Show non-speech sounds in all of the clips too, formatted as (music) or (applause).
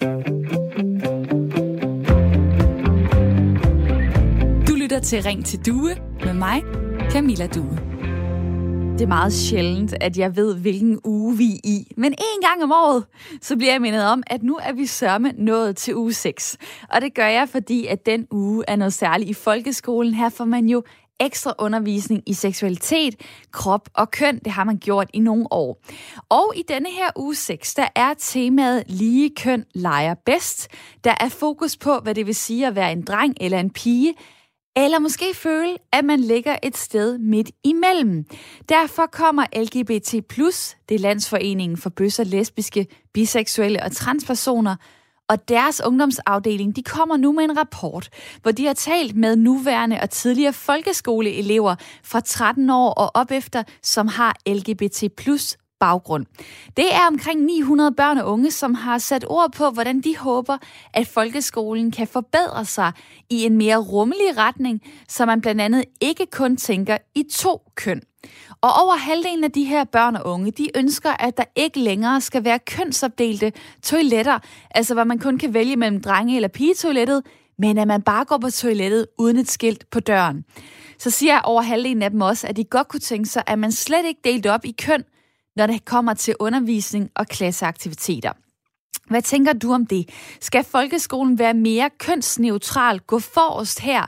Du lytter til Ring til Due med mig, Camilla Due. Det er meget sjældent, at jeg ved, hvilken uge vi er i. Men en gang om året, så bliver jeg mindet om, at nu er vi sørme nået til uge 6. Og det gør jeg, fordi at den uge er noget særligt i folkeskolen. Her får man jo ekstra undervisning i seksualitet, krop og køn. Det har man gjort i nogle år. Og i denne her uge 6, der er temaet lige køn leger bedst. Der er fokus på, hvad det vil sige at være en dreng eller en pige, eller måske føle, at man ligger et sted midt imellem. Derfor kommer LGBT+, det er Landsforeningen for bøsser, lesbiske, biseksuelle og transpersoner, og deres ungdomsafdeling, de kommer nu med en rapport, hvor de har talt med nuværende og tidligere folkeskoleelever fra 13 år og op efter, som har LGBT baggrund. Det er omkring 900 børn og unge, som har sat ord på, hvordan de håber, at folkeskolen kan forbedre sig i en mere rummelig retning, så man blandt andet ikke kun tænker i to køn. Og over halvdelen af de her børn og unge, de ønsker, at der ikke længere skal være kønsopdelte toiletter, altså hvor man kun kan vælge mellem drenge- eller pigetoilettet, men at man bare går på toilettet uden et skilt på døren. Så siger over halvdelen af dem også, at de godt kunne tænke sig, at man slet ikke delte op i køn, når det kommer til undervisning og klasseaktiviteter. Hvad tænker du om det? Skal folkeskolen være mere kønsneutral, gå forrest her,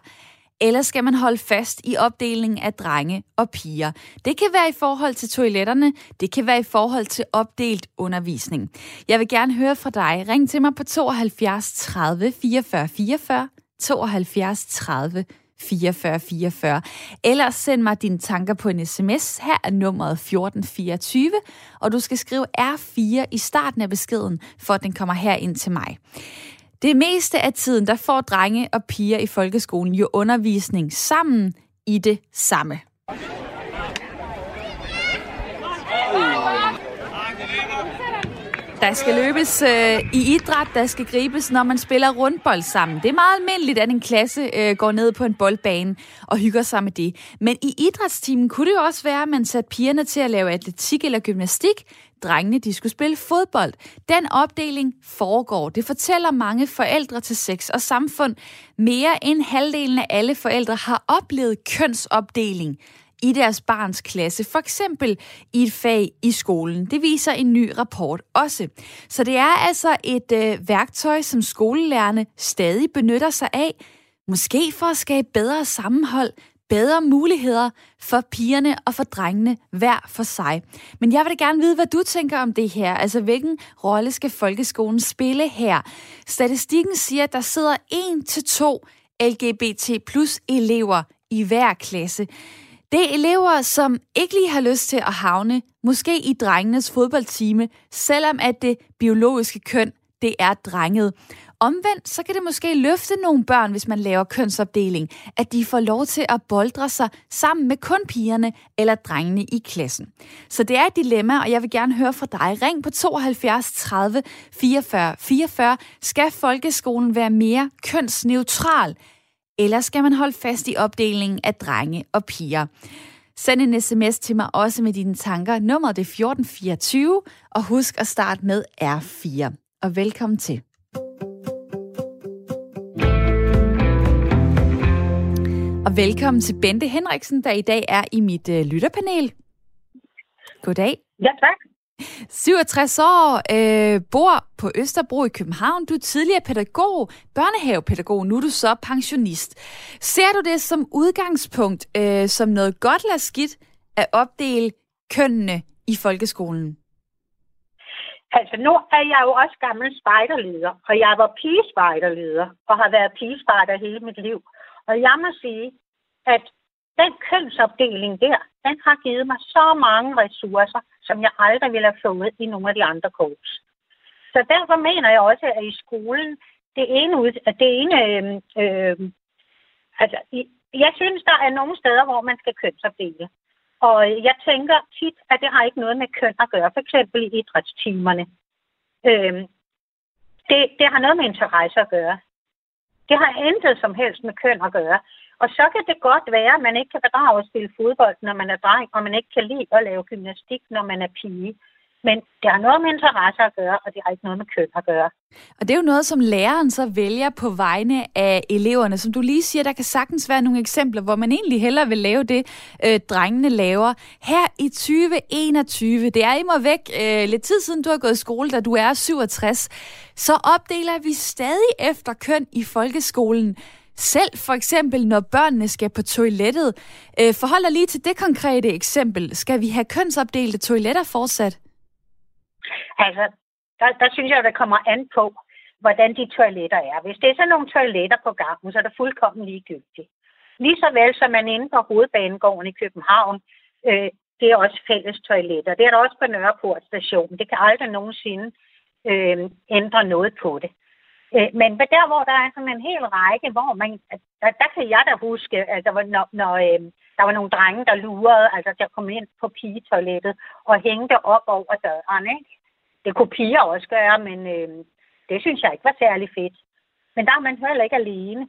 eller skal man holde fast i opdelingen af drenge og piger? Det kan være i forhold til toiletterne, det kan være i forhold til opdelt undervisning. Jeg vil gerne høre fra dig. Ring til mig på 72 30 44 44, 72 30 4444. Eller send mig dine tanker på en sms. Her er nummeret 1424, og du skal skrive R4 i starten af beskeden, for at den kommer her ind til mig. Det meste af tiden, der får drenge og piger i folkeskolen jo undervisning sammen i det samme. Der skal løbes øh, i idræt, der skal gribes, når man spiller rundbold sammen. Det er meget almindeligt, at en klasse øh, går ned på en boldbane og hygger sig med det. Men i idrætstimen kunne det jo også være, at man satte pigerne til at lave atletik eller gymnastik. Drengene, de skulle spille fodbold. Den opdeling foregår. Det fortæller mange forældre til sex og samfund. Mere end halvdelen af alle forældre har oplevet kønsopdeling i deres barns klasse, for eksempel i et fag i skolen. Det viser en ny rapport også. Så det er altså et øh, værktøj, som skolelærerne stadig benytter sig af, måske for at skabe bedre sammenhold, bedre muligheder for pigerne og for drengene hver for sig. Men jeg vil da gerne vide, hvad du tænker om det her. Altså, hvilken rolle skal folkeskolen spille her? Statistikken siger, at der sidder en til to LGBT plus elever i hver klasse. Det er elever, som ikke lige har lyst til at havne, måske i drengenes fodboldtime, selvom at det biologiske køn, det er drenget. Omvendt, så kan det måske løfte nogle børn, hvis man laver kønsopdeling, at de får lov til at boldre sig sammen med kun pigerne eller drengene i klassen. Så det er et dilemma, og jeg vil gerne høre fra dig. Ring på 72 30 44 44. Skal folkeskolen være mere kønsneutral? Eller skal man holde fast i opdelingen af drenge og piger? Send en sms til mig også med dine tanker. Nummeret er 1424, og husk at starte med R4. Og velkommen til. Og velkommen til Bente Henriksen, der i dag er i mit øh, lytterpanel. Goddag. Ja, tak. 67 år, øh, bor på Østerbro i København. Du er tidligere pædagog, børnehavepædagog, nu er du så pensionist. Ser du det som udgangspunkt, øh, som noget godt eller skidt at opdele kønnene i folkeskolen? Altså, nu er jeg jo også gammel spejderleder, og jeg var pigespejderleder, og har været pigespejder hele mit liv. Og jeg må sige, at den kønsopdeling der, den har givet mig så mange ressourcer, som jeg aldrig ville have fået i nogle af de andre korps. Så derfor mener jeg også, at i skolen, det ene, ud, det ene øh, øh, altså, jeg synes, der er nogle steder, hvor man skal kønsopdele. Og jeg tænker tit, at det har ikke noget med køn at gøre, for eksempel i idrætstimerne. Øh, det, det har noget med interesse at gøre. Det har intet som helst med køn at gøre. Og så kan det godt være, at man ikke kan bedrage at spille fodbold, når man er dreng, og man ikke kan lide at lave gymnastik, når man er pige. Men det har noget med interesse at gøre, og det har ikke noget med køn at gøre. Og det er jo noget, som læreren så vælger på vegne af eleverne. Som du lige siger, der kan sagtens være nogle eksempler, hvor man egentlig hellere vil lave det, øh, drengene laver. Her i 2021, det er i mig væk øh, lidt tid siden, du har gået i skole, da du er 67, så opdeler vi stadig efter køn i folkeskolen. Selv for eksempel, når børnene skal på toilettet. Øh, forhold dig lige til det konkrete eksempel. Skal vi have kønsopdelte toiletter fortsat? Altså, der, der synes jeg, der kommer an på, hvordan de toiletter er. Hvis det er sådan nogle toiletter på gangen, så er det fuldkommen ligegyldigt. Lige så vel som man inde på hovedbanegården i København, øh, det er også fælles toiletter. Det er der også på Nørreport station. Det kan aldrig nogensinde øh, ændre noget på det. Øh, men der, hvor der er sådan en hel række, hvor man, der, der kan jeg da huske, at der var, når, når øh, der var nogle drenge, der lurede, altså der kom ind på pigetoilettet og hængte op over døren, ikke? Det kunne piger også gøre, men øh, det synes jeg ikke var særlig fedt. Men der er man heller ikke alene.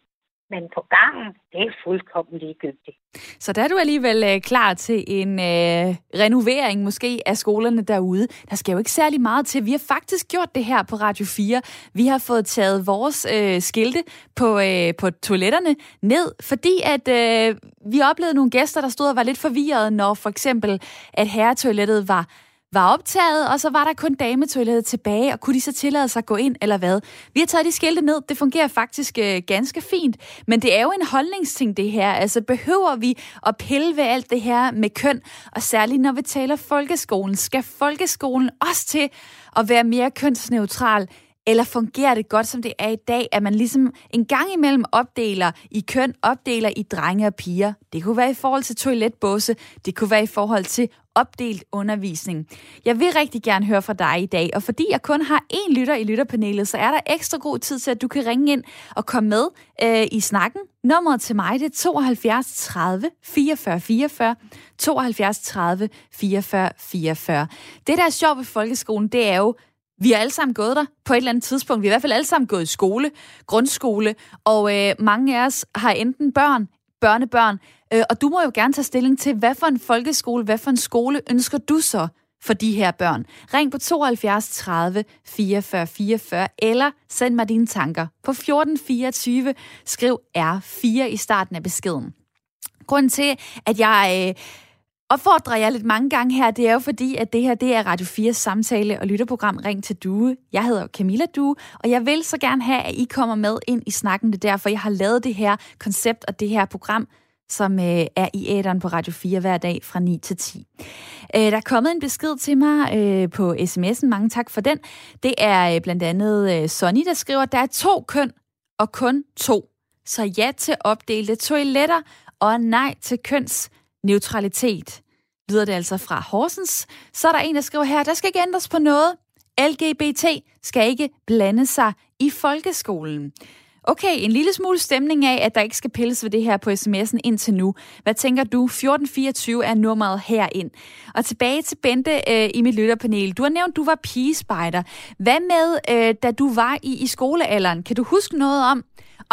Men på gangen, det er fuldkommen ligegyldigt. Så der er du alligevel øh, klar til en øh, renovering måske af skolerne derude. Der skal jo ikke særlig meget til. Vi har faktisk gjort det her på Radio 4. Vi har fået taget vores øh, skilte på, øh, på toiletterne ned, fordi at øh, vi oplevede nogle gæster, der stod og var lidt forvirrede, når for eksempel at herretoilettet var var optaget, og så var der kun dametoilettet tilbage, og kunne de så tillade sig at gå ind, eller hvad? Vi har taget de skilte ned, det fungerer faktisk øh, ganske fint, men det er jo en holdningsting, det her. Altså, behøver vi at pille ved alt det her med køn, og særligt når vi taler folkeskolen, skal folkeskolen også til at være mere kønsneutral, eller fungerer det godt, som det er i dag, at man ligesom en gang imellem opdeler i køn, opdeler i drenge og piger? Det kunne være i forhold til toiletbåse, det kunne være i forhold til opdelt undervisning. Jeg vil rigtig gerne høre fra dig i dag, og fordi jeg kun har én lytter i lytterpanelet, så er der ekstra god tid til, at du kan ringe ind og komme med øh, i snakken. Nummeret til mig det er 72 30 44 44, 72 30 44 44. Det, der er sjovt ved folkeskolen, det er jo, vi har alle sammen gået der på et eller andet tidspunkt. Vi har i hvert fald alle sammen gået i skole, grundskole, og øh, mange af os har enten børn, børnebørn, øh, og du må jo gerne tage stilling til, hvad for en folkeskole, hvad for en skole ønsker du så for de her børn? Ring på 72 30 44 44, eller send mig dine tanker på 1424. Skriv R4 i starten af beskeden. Grunden til, at jeg... Øh, opfordrer jeg lidt mange gange her, det er jo fordi, at det her det er Radio 4 samtale- og lytterprogram Ring til Due. Jeg hedder Camilla Due, og jeg vil så gerne have, at I kommer med ind i snakken. Det er derfor, jeg har lavet det her koncept og det her program, som øh, er i æderen på Radio 4 hver dag fra 9 til 10. Øh, der er kommet en besked til mig øh, på sms'en. Mange tak for den. Det er øh, blandt andet øh, Sonny, der skriver, der er to køn og kun to. Så ja til opdelte toiletter og nej til kønsneutralitet. lyder det altså fra Horsens. Så er der en, der skriver her, der skal ikke ændres på noget. LGBT skal ikke blande sig i folkeskolen. Okay, en lille smule stemning af, at der ikke skal pilles ved det her på sms'en indtil nu. Hvad tænker du? 1424 er nummeret herind. Og tilbage til Bente øh, i mit lytterpanel. Du har nævnt, du var pigespejder. Hvad med, øh, da du var i, i skolealderen? Kan du huske noget om,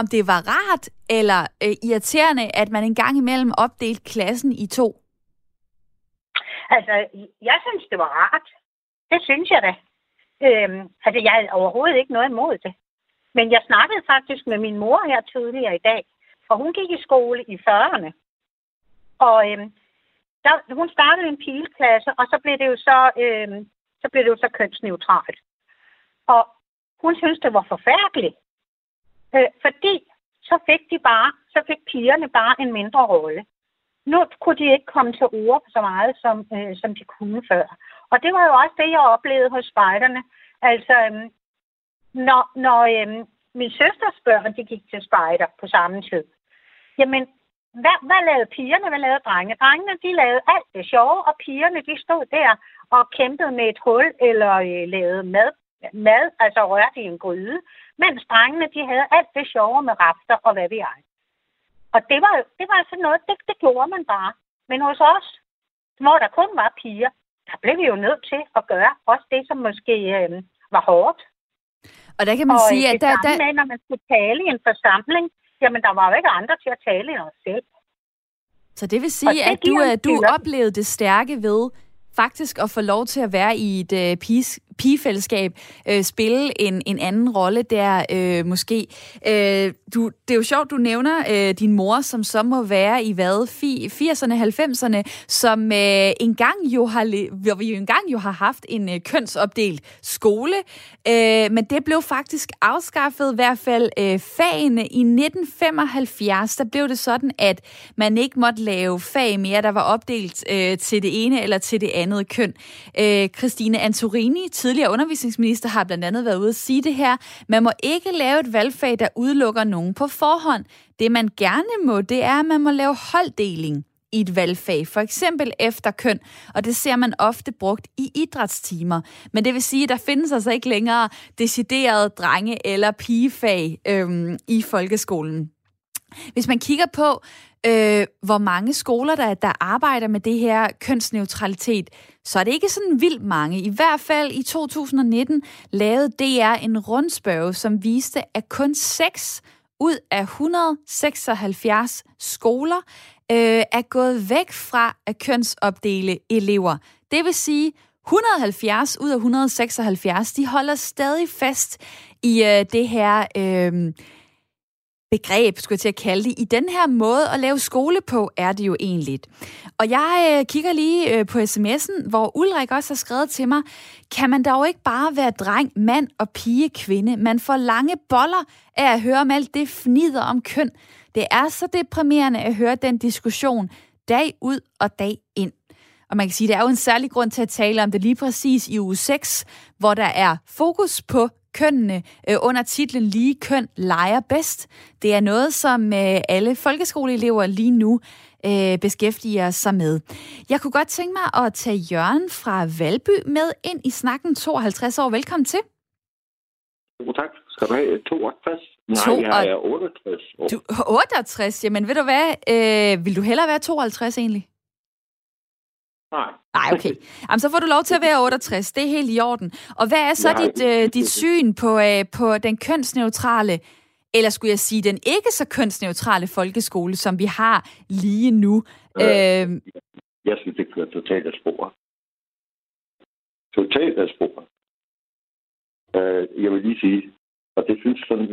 om det var rart eller øh, irriterende, at man en gang imellem opdelte klassen i to? Altså, jeg synes, det var rart. Det synes jeg da. Øhm, altså, jeg havde overhovedet ikke noget imod det. Men jeg snakkede faktisk med min mor her tidligere i dag, og hun gik i skole i 40'erne. Og øhm, der, hun startede en pileklasse, og så blev det jo så, øhm, så blev det jo så kønsneutralt. Og hun synes, det var forfærdeligt, Øh, fordi så fik de bare, så fik pigerne bare en mindre rolle. Nu kunne de ikke komme til ord så meget, som, øh, som de kunne før. Og det var jo også det, jeg oplevede hos spejderne. Altså, øh, når, når øhm, min søsters børn de gik til spejder på samme tid, jamen, hvad, hvad lavede pigerne? Hvad lavede drengene? Drengene, de lavede alt det sjove, og pigerne, de stod der og kæmpede med et hul, eller øh, lavede mad, mad, altså rørte i en gryde, mens drengene, de havde alt det sjove med rafter og hvad vi ej. Og det var, det var altså noget, det, det gjorde man bare. Men hos os, hvor der kun var piger, der blev vi jo nødt til at gøre også det, som måske øh, var hårdt. Og der kan man og sige, at der, der... Med, når man skulle tale i en forsamling, jamen der var jo ikke andre til at tale end os selv. Så det vil sige, det, at du, du oplevede det stærke ved, faktisk at få lov til at være i et øh, pigefællesskab, øh, spille en, en anden rolle der øh, måske. Øh, du, det er jo sjovt, du nævner øh, din mor, som så må være i hvad, 80'erne, 90'erne, som øh, engang jo har, vi jo engang jo har haft en øh, kønsopdelt skole, øh, men det blev faktisk afskaffet, i hvert fald øh, fagene i 1975, der blev det sådan, at man ikke måtte lave fag mere, der var opdelt øh, til det ene eller til det andet køn. Øh, Christine Antorini, tidligere undervisningsminister, har blandt andet været ude at sige det her. Man må ikke lave et valgfag, der udelukker nogen på forhånd. Det man gerne må, det er, at man må lave holddeling i et valgfag, for eksempel efter køn, og det ser man ofte brugt i idrætstimer. Men det vil sige, at der findes altså ikke længere deciderede drenge- eller pigefag øhm, i folkeskolen. Hvis man kigger på, øh, hvor mange skoler, der, der arbejder med det her kønsneutralitet, så er det ikke sådan vildt mange. I hvert fald i 2019 lavede DR en rundspørge, som viste, at kun 6 ud af 176 skoler øh, er gået væk fra at kønsopdele elever. Det vil sige, 170 ud af 176, de holder stadig fast i øh, det her øh, begreb, skulle jeg til at kalde det. I den her måde at lave skole på, er det jo egentlig. Og jeg øh, kigger lige øh, på sms'en, hvor Ulrik også har skrevet til mig, kan man dog ikke bare være dreng, mand og pige, kvinde? Man får lange boller af at høre om alt det fnider om køn. Det er så deprimerende at høre den diskussion dag ud og dag ind. Og man kan sige, at der er jo en særlig grund til at tale om det lige præcis i uge 6, hvor der er fokus på kønnene øh, under titlen Lige køn leger bedst. Det er noget, som øh, alle folkeskoleelever lige nu øh, beskæftiger sig med. Jeg kunne godt tænke mig at tage Jørgen fra Valby med ind i snakken 52 år. Velkommen til. Jo, tak. Skal du have 62? Nej, to, jeg er 68 år. Du, 68? Jamen ved du hvad, øh, vil du hellere være 52 egentlig? Nej. Nej, okay. Jamen, så får du lov til at være 68. Det er helt i orden. Og hvad er så dit, øh, dit syn på, øh, på den kønsneutrale, eller skulle jeg sige, den ikke så kønsneutrale folkeskole, som vi har lige nu? Øh, øh, jeg synes, det kører totalt af spor. Totalt af spor. Øh, jeg vil lige sige, og det synes, sådan,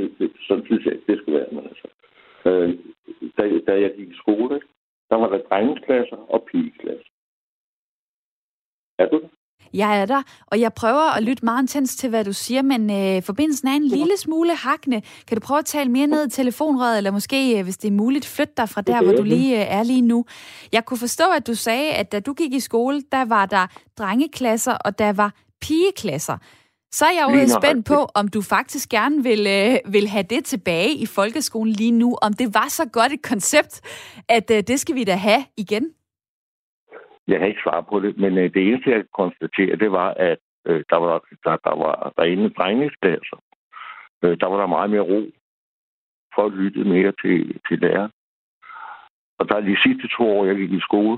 sådan synes jeg det skal være. Men altså, øh, da, da jeg gik i skole, der var der drengeklasser og pigeklasser. Er du Jeg er der, og jeg prøver at lytte meget intens til, hvad du siger, men øh, forbindelsen er en lille smule hakne. Kan du prøve at tale mere ned i telefonrøret, eller måske, øh, hvis det er muligt, flytte dig fra der, hvor du lige øh, er lige nu? Jeg kunne forstå, at du sagde, at da du gik i skole, der var der drengeklasser, og der var pigeklasser. Så er jeg jo spændt på, om du faktisk gerne vil, øh, vil have det tilbage i folkeskolen lige nu, om det var så godt et koncept, at øh, det skal vi da have igen. Jeg har ikke svaret på det, men øh, det eneste, jeg konstaterer, det var, at øh, der, var, der, der var rene drengesklasser. Øh, der var der meget mere ro. for at lytte mere til, til lærer. Og der de sidste to år, jeg gik i skole,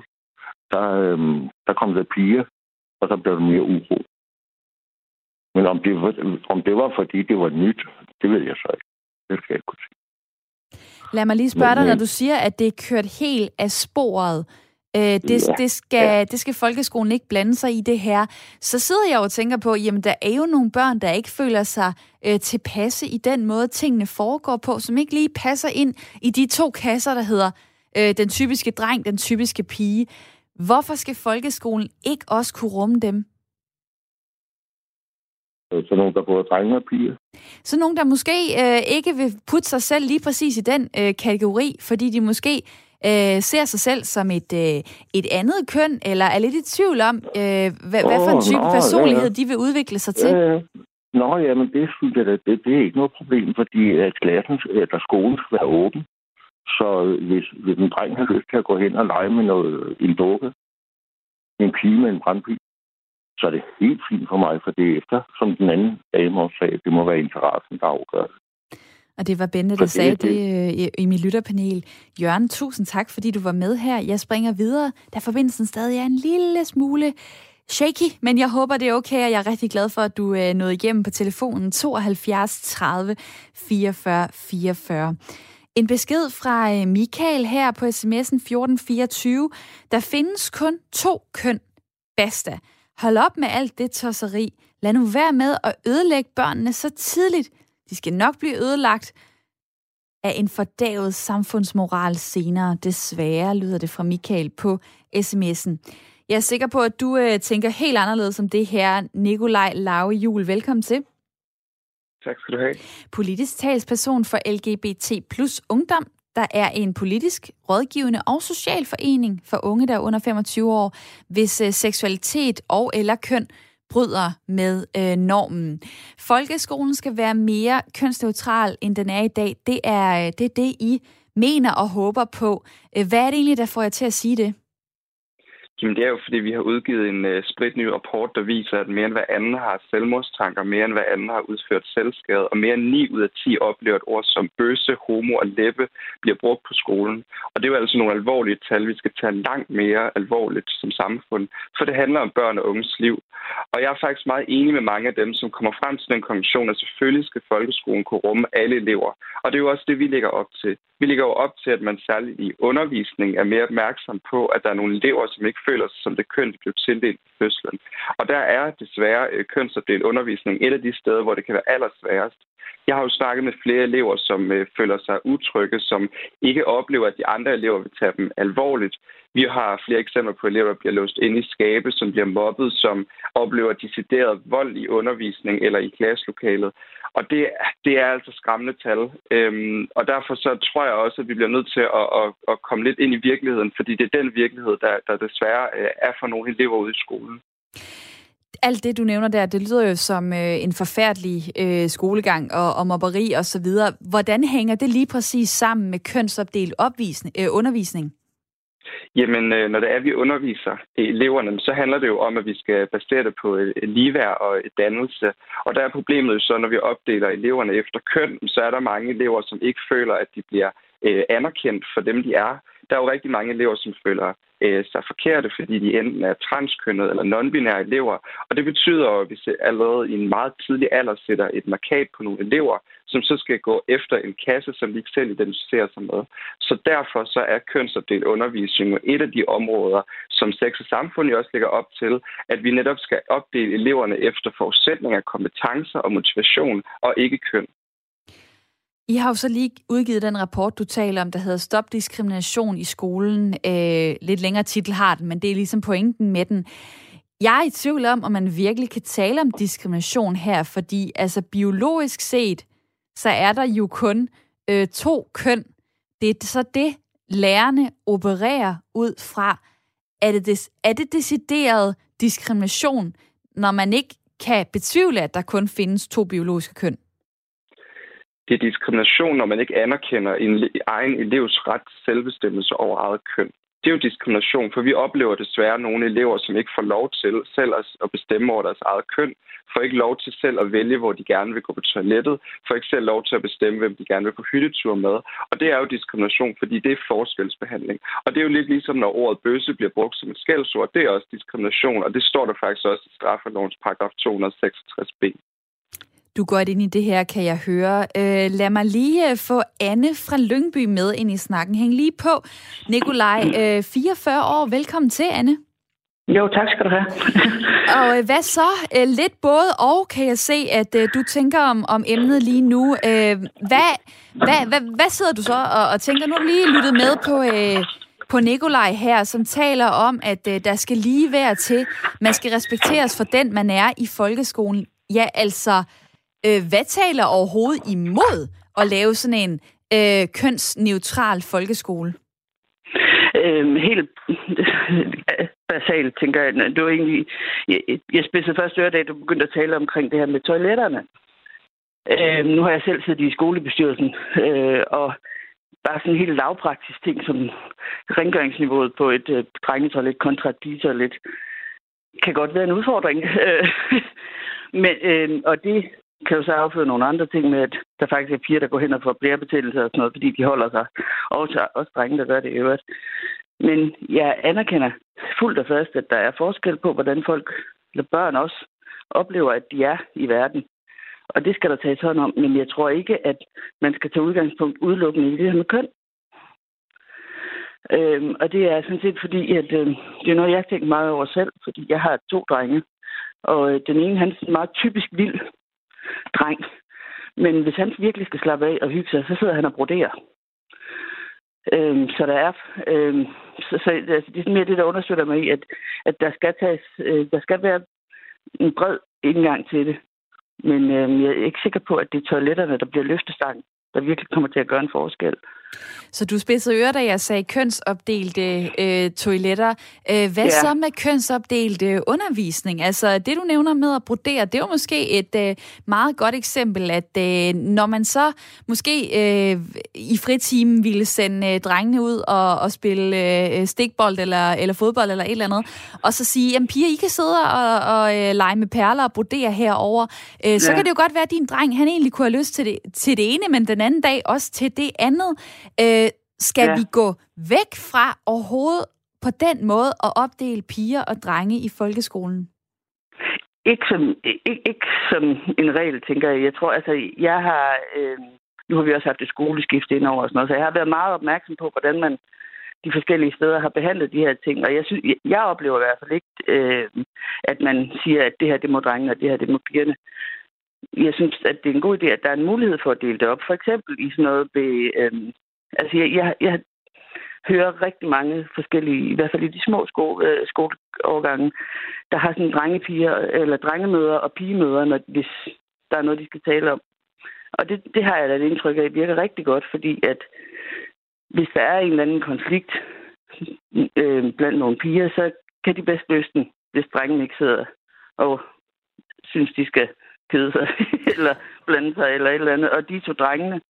der, øh, der kom der piger, og der blev der mere uro. Men om det, var, om det var, fordi det var nyt, det ved jeg så ikke. Det skal jeg ikke kunne sige. Lad mig lige spørge dig, når du siger, at det er kørt helt af sporet. Øh, det, ja. det, skal, ja. det skal folkeskolen ikke blande sig i det her. Så sidder jeg og tænker på, jamen der er jo nogle børn, der ikke føler sig øh, tilpasse i den måde, tingene foregår på, som ikke lige passer ind i de to kasser, der hedder øh, den typiske dreng, den typiske pige. Hvorfor skal folkeskolen ikke også kunne rumme dem? Så nogen, der både drenge og piger. Så nogen, der måske øh, ikke vil putte sig selv lige præcis i den øh, kategori, fordi de måske øh, ser sig selv som et, øh, et andet køn, eller er lidt i tvivl om, øh, hvad, oh, hvad for en type nå, personlighed ja, ja. de vil udvikle sig til? Ja, ja. Nå, ja, men det synes jeg, det, det er ikke noget problem, fordi at klassen, eller skolen skal være åben. Så hvis, hvis en dreng har lyst til at gå hen og lege med noget, en dukke, en pige med en brandbil, så er det helt fint for mig, for det er efter, som den anden dame også sagde, det må være interessen, der afgør det. Og det var Bente, der sagde det, det øh, i mit lytterpanel. Jørgen, tusind tak, fordi du var med her. Jeg springer videre, da forbindelsen stadig er en lille smule shaky, men jeg håber, det er okay, og jeg er rigtig glad for, at du øh, nåede igennem på telefonen 72 30 44 44. En besked fra øh, Michael her på sms'en 1424. Der findes kun to køn basta. Hold op med alt det tosseri. Lad nu være med at ødelægge børnene så tidligt. De skal nok blive ødelagt af en fordavet samfundsmoral senere. Desværre lyder det fra Michael på sms'en. Jeg er sikker på, at du øh, tænker helt anderledes om det her. Nikolaj Lave Jul, velkommen til. Tak skal du have. Politisk talsperson for LGBT plus ungdom. Der er en politisk, rådgivende og social forening for unge, der er under 25 år, hvis øh, seksualitet og eller køn bryder med øh, normen. Folkeskolen skal være mere kønsneutral, end den er i dag. Det er øh, det, er det I mener og håber på. Øh, hvad er det egentlig, der får jer til at sige det? Jamen, det er jo, fordi vi har udgivet en uh, spritny rapport, der viser, at mere end hver anden har selvmordstanker, mere end hver anden har udført selvskade, og mere end 9 ud af 10 oplever et ord som bøse, homo og læppe bliver brugt på skolen. Og det er jo altså nogle alvorlige tal, vi skal tage langt mere alvorligt som samfund, for det handler om børn og unges liv. Og jeg er faktisk meget enig med mange af dem, som kommer frem til den konklusion, at selvfølgelig skal folkeskolen kunne rumme alle elever. Og det er jo også det, vi lægger op til. Vi lægger jo op til, at man særligt i undervisning er mere opmærksom på, at der er nogle elever, som ikke føler sig som det køn, de blev tildelt i fødslen. Og der er desværre øh, kønsopdelt undervisning et af de steder, hvor det kan være allersværest. Jeg har jo snakket med flere elever, som øh, føler sig utrygge, som ikke oplever, at de andre elever vil tage dem alvorligt. Vi har flere eksempler på elever, der bliver låst inde i skabe, som bliver mobbet, som oplever decideret vold i undervisning eller i klasselokalet. Og det, det er altså skræmmende tal. Øhm, og derfor så tror jeg også, at vi bliver nødt til at, at, at komme lidt ind i virkeligheden, fordi det er den virkelighed, der, der desværre øh, er for nogle elever ude i skolen alt det, du nævner der, det lyder jo som øh, en forfærdelig øh, skolegang og, og mobberi og så videre. Hvordan hænger det lige præcis sammen med kønsopdelt opvisning, øh, undervisning? Jamen, øh, når det er, at vi underviser eleverne, så handler det jo om, at vi skal basere det på et ligeværd og et dannelse. Og der er problemet jo så, når vi opdeler eleverne efter køn, så er der mange elever, som ikke føler, at de bliver øh, anerkendt for dem, de er. Der er jo rigtig mange elever, som føler øh, sig forkerte, fordi de enten er transkønnet eller nonbinære elever. Og det betyder, at vi allerede i en meget tidlig alder sætter et markat på nogle elever, som så skal gå efter en kasse, som de ikke selv identificerer sig med. Så derfor så er kønsopdelt undervisning et af de områder, som sex og samfund også lægger op til, at vi netop skal opdele eleverne efter forudsætninger, kompetencer og motivation, og ikke køn. I har jo så lige udgivet den rapport, du taler om, der hedder Stop diskrimination i skolen. Øh, lidt længere titel har den, men det er ligesom pointen med den. Jeg er i tvivl om, om man virkelig kan tale om diskrimination her, fordi altså biologisk set, så er der jo kun øh, to køn. Det er så det, lærerne opererer ud fra. Er det, des, er det decideret diskrimination, når man ikke kan betvivle, at der kun findes to biologiske køn? Det er diskrimination, når man ikke anerkender en egen elevs ret til selvbestemmelse over eget køn. Det er jo diskrimination, for vi oplever desværre nogle elever, som ikke får lov til selv at bestemme over deres eget køn, får ikke lov til selv at vælge, hvor de gerne vil gå på toilettet, får ikke selv lov til at bestemme, hvem de gerne vil på hyttetur med. Og det er jo diskrimination, fordi det er forskelsbehandling. Og det er jo lidt ligesom, når ordet bøsse bliver brugt som et skældsord, det er også diskrimination, og det står der faktisk også i straffelovens paragraf 266b. Du går ind i det her, kan jeg høre. Øh, lad mig lige øh, få Anne fra Lyngby med ind i snakken. Hæng lige på. Nikolaj, (clears throat) øh, 44 år. Velkommen til, Anne. Jo, tak skal du have. (laughs) og øh, hvad så? Øh, lidt både og, kan jeg se, at øh, du tænker om, om emnet lige nu. Øh, hvad, hvad, hvad, hvad sidder du så og, og tænker? Nu har du lige lyttet med på... Øh, på Nikolaj her, som taler om, at øh, der skal lige være til. Man skal respekteres for den, man er i folkeskolen. Ja, altså, Øh, hvad taler overhovedet imod at lave sådan en øh, kønsneutral folkeskole? Øhm, helt (laughs) basalt, tænker jeg. Det var egentlig, jeg, jeg spidsede først øre, da du begyndte at tale omkring det her med toiletterne. Øhm, nu har jeg selv siddet i skolebestyrelsen, øh, og bare sådan en helt lavpraktisk ting, som rengøringsniveauet på et øh, drengetoilet kontra et pigetoilet, kan godt være en udfordring. (laughs) Øh, men, øh, og det kan jo så afføre nogle andre ting med, at der faktisk er piger, der går hen og får blærebetændelse og sådan noget, fordi de holder sig. Og så også drenge, der gør det i øvrigt. Men jeg anerkender fuldt og fast, at der er forskel på, hvordan folk, eller børn også, oplever, at de er i verden. Og det skal der tages hånd om. Men jeg tror ikke, at man skal tage udgangspunkt udelukkende i det her med køn. Øhm, og det er sådan set fordi, at øh, det er noget, jeg har tænkt meget over selv, fordi jeg har to drenge. Og øh, den ene, han er meget typisk vild dreng. Men hvis han virkelig skal slappe af og hygge sig, så sidder han og broderer. Øhm, så der er... Øhm, så, så altså, det er mere det, der understøtter mig i, at, at der skal tages, øh, der skal være en bred indgang til det. Men øhm, jeg er ikke sikker på, at det er toiletterne, der bliver løftestangen, der virkelig kommer til at gøre en forskel. Så du spidsede ører, da jeg sagde kønsopdelte øh, toiletter. Øh, hvad ja. så med kønsopdelt undervisning? Altså det, du nævner med at brodere, det er jo måske et øh, meget godt eksempel, at øh, når man så måske øh, i fritimen ville sende øh, drengene ud og, og spille øh, stikbold eller, eller fodbold eller et eller andet, og så sige, jamen piger, I kan sidde og, og øh, lege med perler og brodere herover. Øh, så ja. kan det jo godt være, at din dreng, han egentlig kunne have lyst til det, til det ene, men den anden dag også til det andet. Øh, skal ja. vi gå væk fra overhovedet på den måde at opdele piger og drenge i folkeskolen? Ikke som, ikke, ikke som en regel, tænker jeg. Jeg tror, altså, jeg har... Øh, nu har vi også haft et skoleskift indover og sådan noget, så jeg har været meget opmærksom på, hvordan man de forskellige steder har behandlet de her ting. Og jeg, synes, jeg oplever i hvert fald ikke, øh, at man siger, at det her det må drengene, og det her det må pigerne. Jeg synes, at det er en god idé, at der er en mulighed for at dele det op. For eksempel i sådan noget ved, øh, Altså, jeg, jeg, jeg hører rigtig mange forskellige, i hvert fald i de små skole, øh, skoleårgange, der har sådan drengepiger, eller drengemøder og pigemøder, når, hvis der er noget, de skal tale om. Og det, det har jeg da et indtryk af, virker rigtig godt, fordi at hvis der er en eller anden konflikt øh, blandt nogle piger, så kan de bedst løse den, hvis drengen ikke sidder og synes, de skal kede sig, (laughs) eller blande sig, eller et eller andet. Og de to drengene,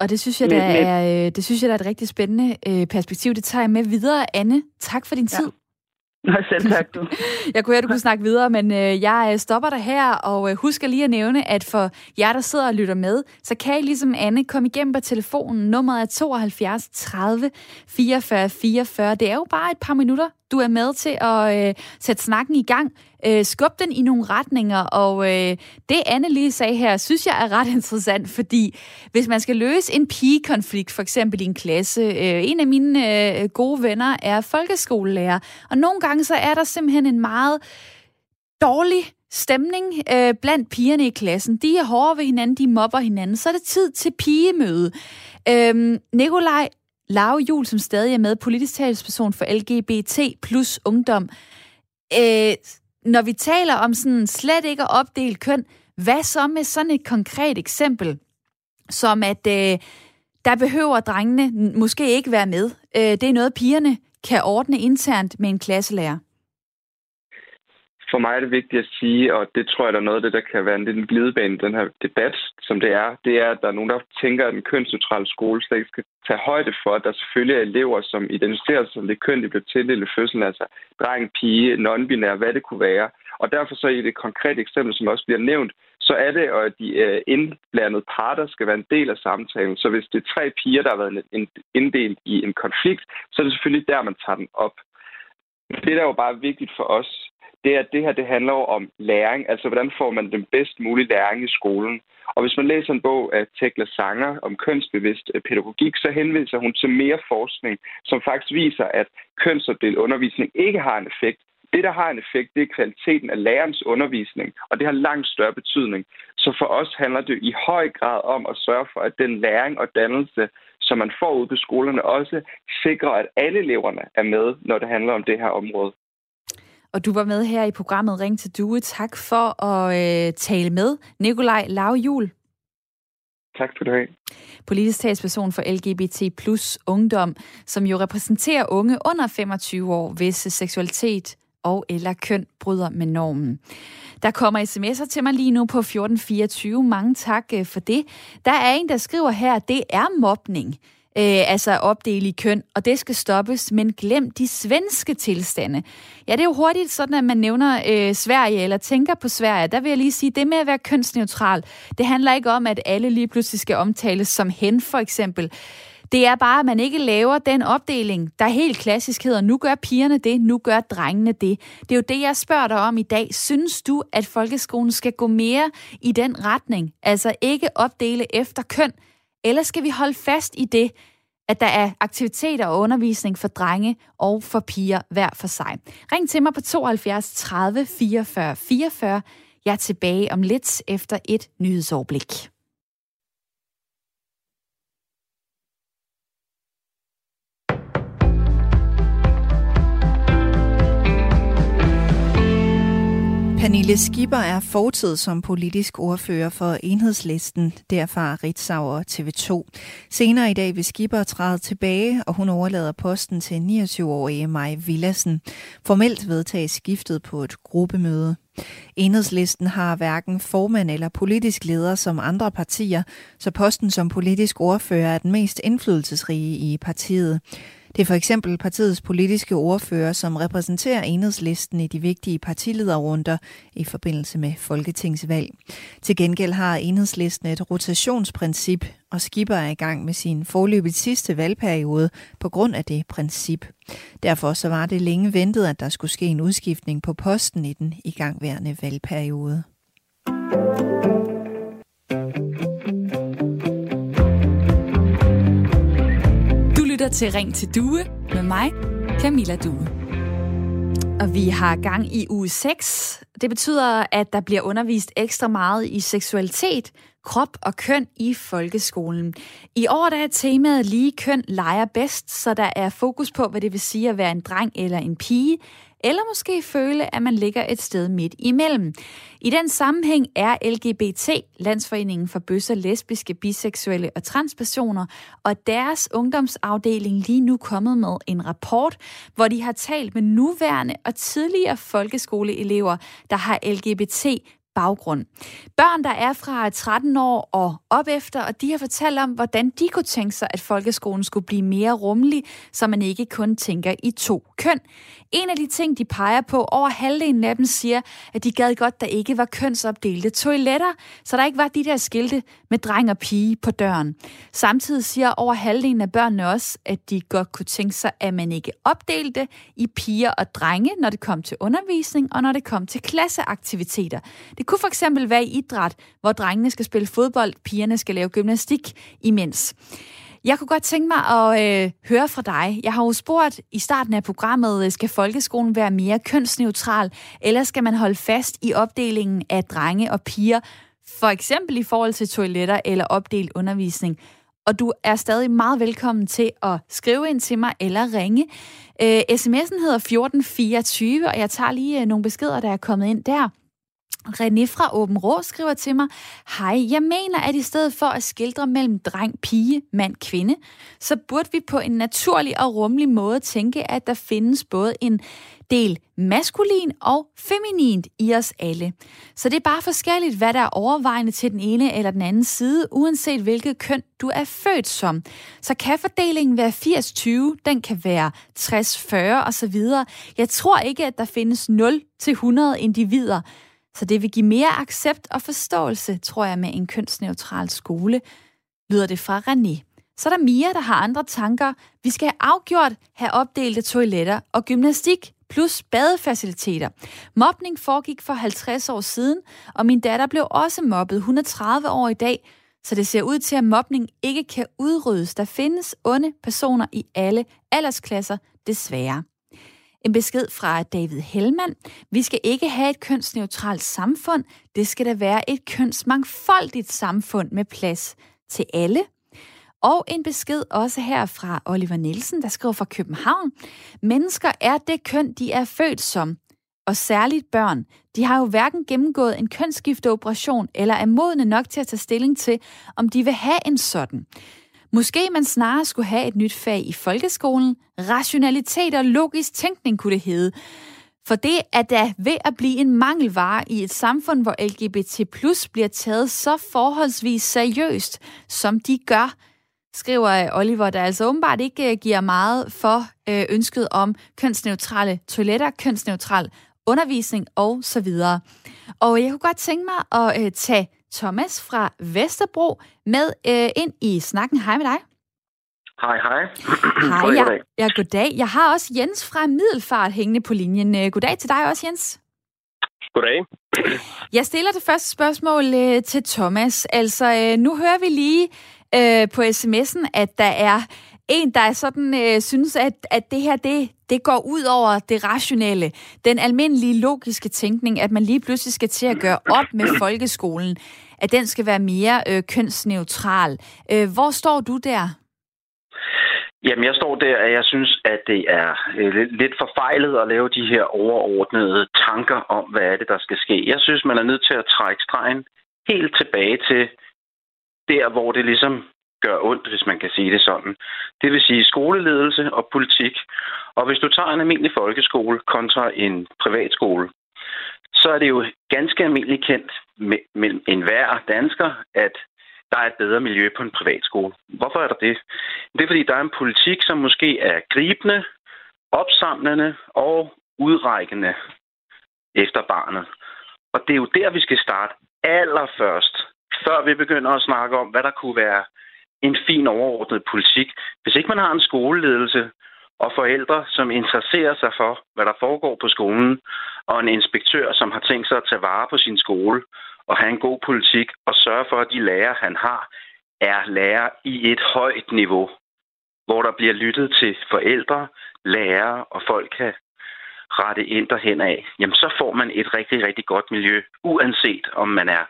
og det synes jeg, der men, er, øh, det synes jeg, der er et rigtig spændende øh, perspektiv. Det tager jeg med videre. Anne, tak for din tid. Ja. Nå, selv tak du. (laughs) jeg kunne høre, du kunne snakke videre, men øh, jeg stopper dig her, og øh, husker lige at nævne, at for jer, der sidder og lytter med, så kan I ligesom Anne komme igennem på telefonen. Nummeret er 72 30 44 44. Det er jo bare et par minutter, du er med til at øh, sætte snakken i gang. Øh, skubbe den i nogle retninger, og øh, det Anne lige sagde her, synes jeg er ret (laughs) interessant, fordi hvis man skal løse en pigekonflikt, for eksempel i en klasse, øh, en af mine øh, gode venner er folkeskolelærer, og nogle gange så er der simpelthen en meget dårlig stemning øh, blandt pigerne i klassen. De er hårde ved hinanden, de mobber hinanden. Så er det tid til pigemøde. Øh, Nikolaj Lave Jul, som stadig er med, politisk talsperson for LGBT plus ungdom. Øh, når vi taler om sådan slet ikke at opdele køn, hvad så med sådan et konkret eksempel, som at øh, der behøver drengene måske ikke være med. Øh, det er noget, pigerne kan ordne internt med en klasselærer for mig er det vigtigt at sige, og det tror jeg, der er noget af det, der kan være en lille glidebane i den her debat, som det er, det er, at der er nogen, der tænker, at den kønsneutrale skole slet ikke skal tage højde for, at der selvfølgelig er elever, som identificerer sig som det køn, de blev tildelt i fødslen, altså dreng, pige, non-binær, hvad det kunne være. Og derfor så i det konkrete eksempel, som også bliver nævnt, så er det, at de øh, indblandede parter skal være en del af samtalen. Så hvis det er tre piger, der har været inddelt i en konflikt, så er det selvfølgelig der, man tager den op. Det, der er jo bare vigtigt for os, det er, at det her det handler jo om læring. Altså, hvordan får man den bedst mulige læring i skolen? Og hvis man læser en bog af Tekla Sanger om kønsbevidst øh, pædagogik, så henviser hun til mere forskning, som faktisk viser, at kønsopdelt undervisning ikke har en effekt. Det, der har en effekt, det er kvaliteten af lærerens undervisning, og det har langt større betydning. Så for os handler det i høj grad om at sørge for, at den læring og dannelse, som man får ud på skolerne, også sikrer, at alle eleverne er med, når det handler om det her område. Og du var med her i programmet Ring til Due. Tak for at øh, tale med. Nikolaj Lavjul. Tak for det. Politisk talsperson for LGBT plus ungdom, som jo repræsenterer unge under 25 år, hvis seksualitet og eller køn bryder med normen. Der kommer sms'er til mig lige nu på 1424. Mange tak øh, for det. Der er en, der skriver her, det er mobning øh, altså opdele i køn, og det skal stoppes, men glem de svenske tilstande. Ja, det er jo hurtigt sådan, at man nævner øh, Sverige, eller tænker på Sverige. Der vil jeg lige sige, det med at være kønsneutral, det handler ikke om, at alle lige pludselig skal omtales som hen, for eksempel. Det er bare, at man ikke laver den opdeling, der helt klassisk hedder, nu gør pigerne det, nu gør drengene det. Det er jo det, jeg spørger dig om i dag. Synes du, at folkeskolen skal gå mere i den retning? Altså ikke opdele efter køn, eller skal vi holde fast i det, at der er aktiviteter og undervisning for drenge og for piger hver for sig. Ring til mig på 72 30 44 44. Jeg er tilbage om lidt efter et nyhedsoverblik. Pernille Skipper er fortid som politisk ordfører for enhedslisten, derfra Ritzau og TV2. Senere i dag vil Skipper træde tilbage, og hun overlader posten til 29-årige Maj Villassen. Formelt vedtages skiftet på et gruppemøde. Enhedslisten har hverken formand eller politisk leder som andre partier, så posten som politisk ordfører er den mest indflydelsesrige i partiet. Det er for eksempel partiets politiske ordfører, som repræsenterer enhedslisten i de vigtige partilederrunder i forbindelse med folketingsvalg. Til gengæld har enhedslisten et rotationsprincip, og Skipper er i gang med sin forløbet sidste valgperiode på grund af det princip. Derfor så var det længe ventet, at der skulle ske en udskiftning på posten i den igangværende valgperiode. Lytter til Ring til Due med mig, Camilla Due. Og vi har gang i uge 6. Det betyder, at der bliver undervist ekstra meget i seksualitet, krop og køn i folkeskolen. I år der er temaet lige køn leger bedst, så der er fokus på, hvad det vil sige at være en dreng eller en pige, eller måske føle, at man ligger et sted midt imellem. I den sammenhæng er LGBT, Landsforeningen for bøsser, lesbiske, biseksuelle og transpersoner, og deres ungdomsafdeling lige nu kommet med en rapport, hvor de har talt med nuværende og tidligere folkeskoleelever, der har LGBT baggrund. Børn, der er fra 13 år og op efter, og de har fortalt om, hvordan de kunne tænke sig, at folkeskolen skulle blive mere rummelig, så man ikke kun tænker i to køn. En af de ting, de peger på, over halvdelen af dem siger, at de gad godt, der ikke var kønsopdelte toiletter, så der ikke var de der skilte med dreng og pige på døren. Samtidig siger over halvdelen af børnene også, at de godt kunne tænke sig, at man ikke opdelte i piger og drenge, når det kom til undervisning og når det kom til klasseaktiviteter. Det kunne for eksempel være i idræt, hvor drengene skal spille fodbold, pigerne skal lave gymnastik imens. Jeg kunne godt tænke mig at øh, høre fra dig. Jeg har jo spurgt i starten af programmet, øh, skal folkeskolen være mere kønsneutral, eller skal man holde fast i opdelingen af drenge og piger, for eksempel i forhold til toiletter eller opdelt undervisning? Og du er stadig meget velkommen til at skrive ind til mig eller ringe. Øh, sms'en hedder 1424, og jeg tager lige øh, nogle beskeder, der er kommet ind der. René fra Åben Rå skriver til mig, Hej, jeg mener, at i stedet for at skildre mellem dreng, pige, mand, kvinde, så burde vi på en naturlig og rummelig måde tænke, at der findes både en del maskulin og feminint i os alle. Så det er bare forskelligt, hvad der er overvejende til den ene eller den anden side, uanset hvilket køn du er født som. Så kan fordelingen være 80-20, den kan være 60-40 osv. Jeg tror ikke, at der findes 0-100 individer, så det vil give mere accept og forståelse, tror jeg, med en kønsneutral skole, lyder det fra René. Så er der Mia, der har andre tanker. Vi skal have afgjort have opdelte toiletter og gymnastik plus badefaciliteter. Mobning foregik for 50 år siden, og min datter blev også mobbet. Hun er 30 år i dag, så det ser ud til, at mobning ikke kan udryddes. Der findes onde personer i alle aldersklasser, desværre. En besked fra David Hellmann. Vi skal ikke have et kønsneutralt samfund. Det skal da være et kønsmangfoldigt samfund med plads til alle. Og en besked også her fra Oliver Nielsen, der skriver fra København. Mennesker er det køn, de er født som. Og særligt børn. De har jo hverken gennemgået en kønsskifteoperation eller er modne nok til at tage stilling til, om de vil have en sådan. Måske man snarere skulle have et nyt fag i folkeskolen. Rationalitet og logisk tænkning kunne det hedde. For det er da ved at blive en mangelvare i et samfund, hvor LGBT plus bliver taget så forholdsvis seriøst, som de gør, skriver øh, Oliver, der altså åbenbart ikke øh, giver meget for øh, ønsket om kønsneutrale toiletter, kønsneutral undervisning og så videre. Og jeg kunne godt tænke mig at tage Thomas fra Vesterbro med øh, ind i snakken. Hej med dig. Hej, hej. (clears throat) Hej, jeg, ja, goddag. Jeg har også Jens fra Middelfart hængende på linjen. Øh, goddag til dig også, Jens. Goddag. (clears throat) Jeg stiller det første spørgsmål øh, til Thomas. Altså, øh, nu hører vi lige øh, på sms'en, at der er en, der sådan øh, synes, at, at det her, det, det går ud over det rationelle, den almindelige logiske tænkning, at man lige pludselig skal til at gøre op med folkeskolen, at den skal være mere øh, kønsneutral. Øh, hvor står du der? Jamen, jeg står der, at jeg synes, at det er øh, lidt forfejlet at lave de her overordnede tanker om, hvad er det, der skal ske. Jeg synes, man er nødt til at trække stregen helt tilbage til der, hvor det ligesom gør ondt, hvis man kan sige det sådan. Det vil sige skoleledelse og politik. Og hvis du tager en almindelig folkeskole kontra en privatskole, så er det jo ganske almindeligt kendt mellem enhver dansker, at der er et bedre miljø på en privatskole. Hvorfor er der det? Det er, fordi der er en politik, som måske er gribende, opsamlende og udrækkende efter barnet. Og det er jo der, vi skal starte allerførst, før vi begynder at snakke om, hvad der kunne være en fin overordnet politik. Hvis ikke man har en skoleledelse og forældre, som interesserer sig for, hvad der foregår på skolen, og en inspektør, som har tænkt sig at tage vare på sin skole og have en god politik og sørge for, at de lærere, han har, er lærer i et højt niveau, hvor der bliver lyttet til forældre, lærere og folk kan rette ind derhen af, jamen så får man et rigtig, rigtig godt miljø, uanset om man er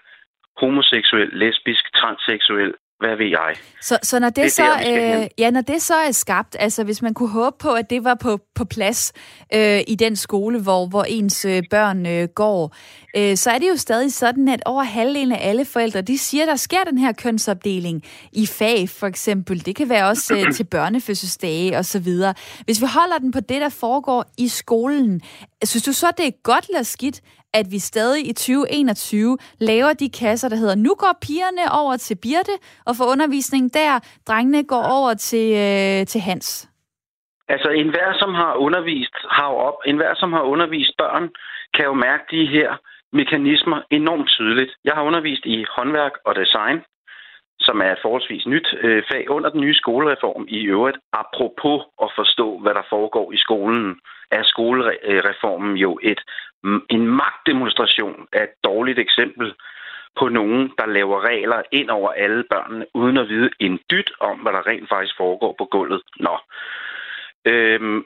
homoseksuel, lesbisk, transseksuel hvad ved jeg. Så, så når det, det så, der, øh, ja, når det så er skabt, altså hvis man kunne håbe på, at det var på, på plads øh, i den skole, hvor, hvor ens øh, børn øh, går, øh, så er det jo stadig sådan, at over halvdelen af alle forældre, de siger, der sker den her kønsopdeling i fag, for eksempel. Det kan være også øh, til børnefødselsdage og så videre. Hvis vi holder den på det, der foregår i skolen, synes du så, det er godt eller skidt, at vi stadig i 2021 laver de kasser, der hedder, nu går pigerne over til Birte og får undervisning der, drengene går over til, øh, til Hans? Altså, enhver, som har undervist, har op, enhver, som har undervist børn, kan jo mærke de her mekanismer enormt tydeligt. Jeg har undervist i håndværk og design, som er et forholdsvis nyt øh, fag under den nye skolereform i øvrigt. Apropos at forstå, hvad der foregår i skolen, er skolereformen jo et, en magtdemonstration af et dårligt eksempel på nogen, der laver regler ind over alle børnene, uden at vide en dyt om, hvad der rent faktisk foregår på gulvet. Nå. Øhm,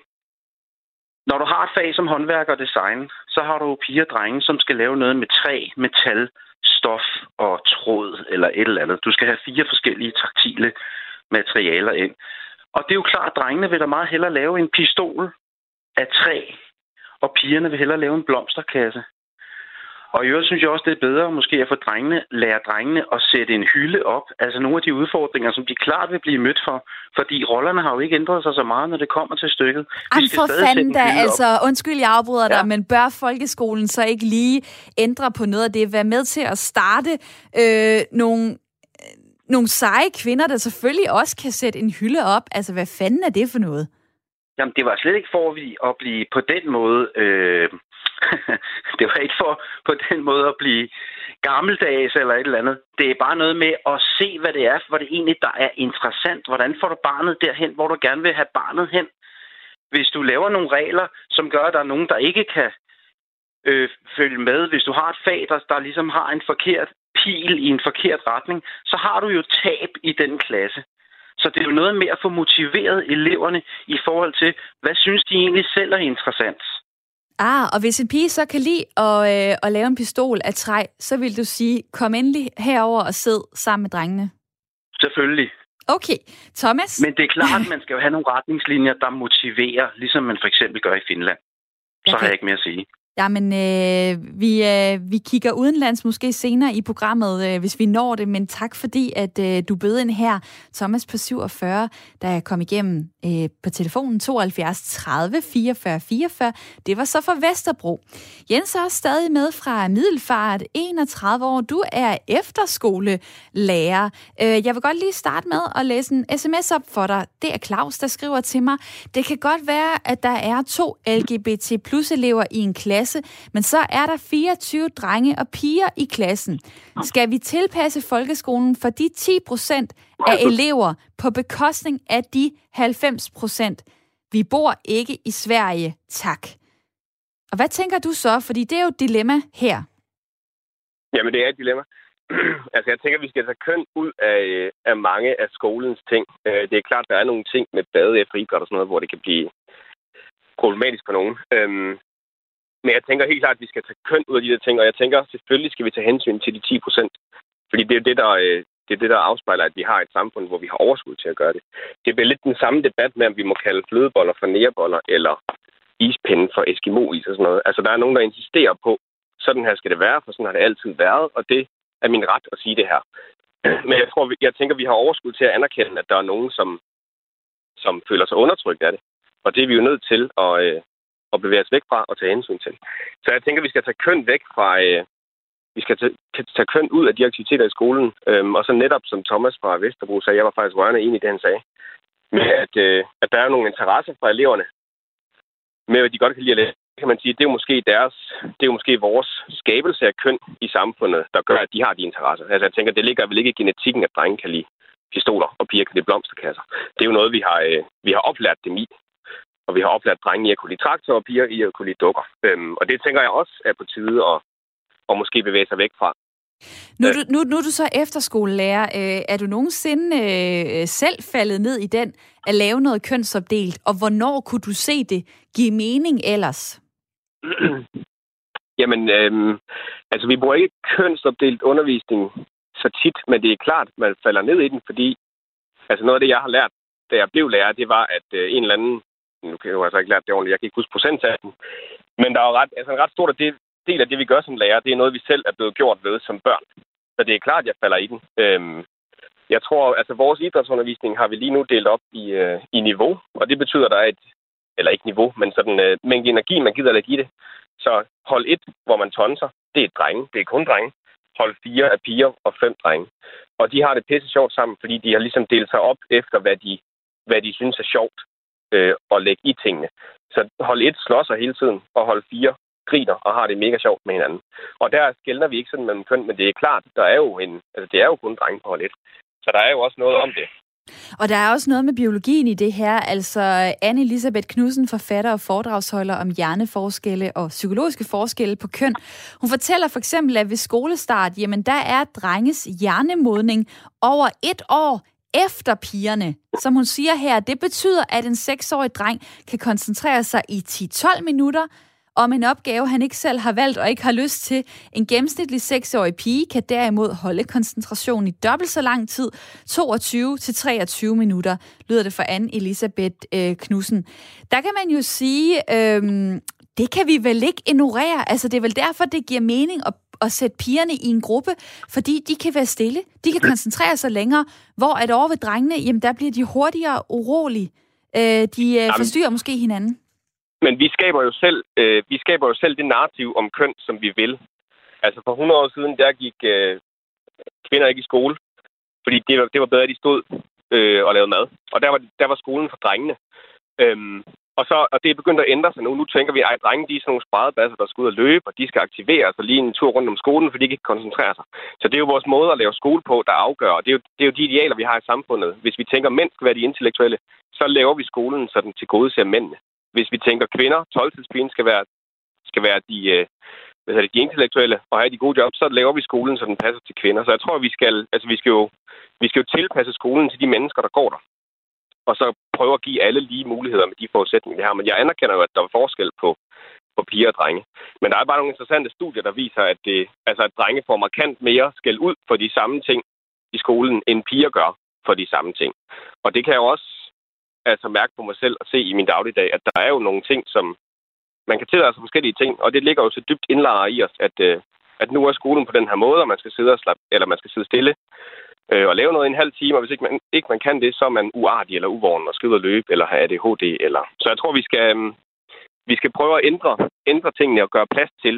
når du har et fag som håndværk og design, så har du piger og drenge, som skal lave noget med træ, metal, stof og tråd eller et eller andet. Du skal have fire forskellige taktile materialer ind. Og det er jo klart, at drengene vil da meget hellere lave en pistol af træ, og pigerne vil hellere lave en blomsterkasse. Og i øvrigt synes jeg også, det er bedre måske at få drengene, lære drengene at sætte en hylde op. Altså nogle af de udfordringer, som de klart vil blive mødt for. Fordi rollerne har jo ikke ændret sig så meget, når det kommer til stykket. Ej, for fanden da, altså undskyld, jeg afbryder ja. dig, men bør folkeskolen så ikke lige ændre på noget af det? Være med til at starte øh, nogle nogle seje kvinder, der selvfølgelig også kan sætte en hylde op. Altså, hvad fanden er det for noget? Jamen, det var slet ikke for at blive på den måde øh, (laughs) det var ikke for på den måde at blive gammeldags eller et eller andet. Det er bare noget med at se, hvad det er, hvor det egentlig der er interessant. Hvordan får du barnet derhen, hvor du gerne vil have barnet hen? Hvis du laver nogle regler, som gør, at der er nogen, der ikke kan øh, følge med. Hvis du har et fag, der, der ligesom har en forkert pil i en forkert retning, så har du jo tab i den klasse. Så det er jo noget med at få motiveret eleverne i forhold til, hvad synes de egentlig selv er interessant. Ah, og hvis en pige så kan lide at, øh, at lave en pistol af træ, så vil du sige, kom endelig herover og sid sammen med drengene. Selvfølgelig. Okay, Thomas? Men det er klart, at man skal jo have nogle retningslinjer, der motiverer, ligesom man for eksempel gør i Finland. Så okay. har jeg ikke mere at sige. Jamen, øh, vi, øh, vi kigger udenlands måske senere i programmet, øh, hvis vi når det, men tak fordi, at øh, du bød ind her, Thomas på 47, der kom igennem øh, på telefonen 72 30 44 44. Det var så fra Vesterbro. Jens er også stadig med fra Middelfart, 31 år. Du er efterskolelærer. Øh, jeg vil godt lige starte med at læse en sms op for dig. Det er Claus, der skriver til mig. Det kan godt være, at der er to LGBT plus elever i en klasse, klasse, men så er der 24 drenge og piger i klassen. Skal vi tilpasse folkeskolen for de 10 procent af elever på bekostning af de 90 procent? Vi bor ikke i Sverige, tak. Og hvad tænker du så? Fordi det er jo et dilemma her. Jamen, det er et dilemma. (clears throat) altså, jeg tænker, at vi skal tage køn ud af, af mange af skolens ting. Øh, det er klart, der er nogle ting med bade efter og sådan noget, hvor det kan blive problematisk for nogen. Øhm, men jeg tænker helt klart, at vi skal tage køn ud af de der ting, og jeg tænker, selvfølgelig skal vi tage hensyn til de 10 procent. Fordi det er det, der, øh, det er det, der afspejler, at vi har et samfund, hvor vi har overskud til at gøre det. Det bliver lidt den samme debat med, om vi må kalde flødeboller for næreboller, eller ispinden for Eskimo-is og sådan noget. Altså, der er nogen, der insisterer på, sådan her skal det være, for sådan har det altid været, og det er min ret at sige det her. (clears throat) Men jeg tror, jeg tænker, vi har overskud til at anerkende, at der er nogen, som, som føler sig undertrykt af det. Og det er vi jo nødt til at, øh, at bevæge os væk fra og tage hensyn til. Så jeg tænker, vi skal tage køn væk fra... Øh, vi skal tage, tage køn ud af de aktiviteter i skolen. Øhm, og så netop, som Thomas fra Vesterbro sagde, jeg var faktisk rørende enig i det, han sagde, med at, øh, at der er nogle interesser fra eleverne, med at de godt kan lide at læse kan man sige, det er jo måske deres, det er jo måske vores skabelse af køn i samfundet, der gør, at de har de interesser. Altså jeg tænker, det ligger vel ikke i genetikken, at drenge kan lide pistoler, og piger kan lide blomsterkasser. Det er jo noget, vi har, øh, vi har oplært dem i. Og vi har oplært drenge i at kunne lide traktor, og piger i at kunne lide dukker. Øhm, og det tænker jeg også er på tide at, at måske bevæge sig væk fra. Nu, du, nu, nu er du så efterskolelærer. Øh, er du nogensinde øh, selv faldet ned i den at lave noget kønsopdelt, og hvornår kunne du se det give mening ellers? (clears throat) Jamen, øhm, altså vi bruger ikke kønsopdelt undervisning så tit, men det er klart, man falder ned i den, fordi altså noget af det, jeg har lært, da jeg blev lærer, det var, at øh, en eller anden, nu kan jeg jo altså ikke lære det ordentligt, jeg kan ikke huske procentsatsen, men der er jo ret, altså en ret stor del, del af det, vi gør som lærer, det er noget, vi selv er blevet gjort ved som børn. Så det er klart, at jeg falder i den. Øhm, jeg tror, altså vores idrætsundervisning har vi lige nu delt op i, øh, i niveau, og det betyder, at der er et, eller ikke niveau, men sådan øh, mængde energi, man gider at give det. Så hold 1, hvor man tonser, det er drenge, det er kun drenge. Hold 4 er piger og 5 drenge. Og de har det pisse sjovt sammen, fordi de har ligesom delt sig op efter, hvad de, hvad de synes er sjovt øh, at lægge i tingene. Så hold et slår sig hele tiden, og hold fire griner og har det mega sjovt med hinanden. Og der skældner vi ikke sådan mellem køn, men det er klart, der er jo en, altså det er jo kun drenge på hold et. Så der er jo også noget om det. Og der er også noget med biologien i det her. Altså Anne-Elisabeth Knudsen, forfatter og foredragsholder om hjerneforskelle og psykologiske forskelle på køn. Hun fortæller for eksempel, at ved skolestart, jamen der er drenges hjernemodning over et år efter pigerne. Som hun siger her, det betyder, at en seksårig dreng kan koncentrere sig i 10-12 minutter, om en opgave, han ikke selv har valgt og ikke har lyst til. En gennemsnitlig 6-årig pige kan derimod holde koncentrationen i dobbelt så lang tid, 22 til 23 minutter, lyder det for Anne Elisabeth øh, Knudsen. Der kan man jo sige, øh, det kan vi vel ikke ignorere. Altså, det er vel derfor, det giver mening at at sætte pigerne i en gruppe, fordi de kan være stille, de kan koncentrere sig længere, hvor at over ved drengene, jamen der bliver de hurtigere urolige. Øh, de øh, forstyrrer måske hinanden. Men vi skaber jo selv, øh, vi skaber jo selv det narrativ om køn, som vi vil. Altså for 100 år siden, der gik øh, kvinder ikke i skole, fordi det var, det var bedre, at de stod øh, og lavede mad. Og der var, der var skolen for drengene. Øhm, og, så, og det er begyndt at ændre sig nu. Nu tænker vi, at drenge de er sådan nogle spredebasser, der skal ud og løbe, og de skal aktivere sig lige en tur rundt om skolen, fordi de ikke kan koncentrere sig. Så det er jo vores måde at lave skole på, der afgør. Og det er, jo, det er jo de idealer, vi har i samfundet. Hvis vi tænker, at mænd skal være de intellektuelle, så laver vi skolen, så den til gode ser mændene hvis vi tænker kvinder, 12 skal være, skal være de, øh, hvad hedder det, de intellektuelle og have de gode jobs, så laver vi skolen, så den passer til kvinder. Så jeg tror, vi skal, altså, vi skal, jo, vi skal jo tilpasse skolen til de mennesker, der går der. Og så prøve at give alle lige muligheder med de forudsætninger, vi har. Men jeg anerkender jo, at der er forskel på, på piger og drenge. Men der er bare nogle interessante studier, der viser, at, det, altså, at drenge får markant mere skæld ud for de samme ting i skolen, end piger gør for de samme ting. Og det kan jo også altså mærke på mig selv og se i min dagligdag, at der er jo nogle ting, som man kan tillade sig forskellige ting, og det ligger jo så dybt indlejret i os, at, øh, at nu er skolen på den her måde, og man skal sidde og slappe, eller man skal sidde stille øh, og lave noget i en halv time, og hvis ikke man, ikke man kan det, så er man uartig eller uvågen og skal ud og løbe, eller have ADHD. Eller... Så jeg tror, vi skal, øh, vi skal prøve at ændre, ændre tingene og gøre plads til,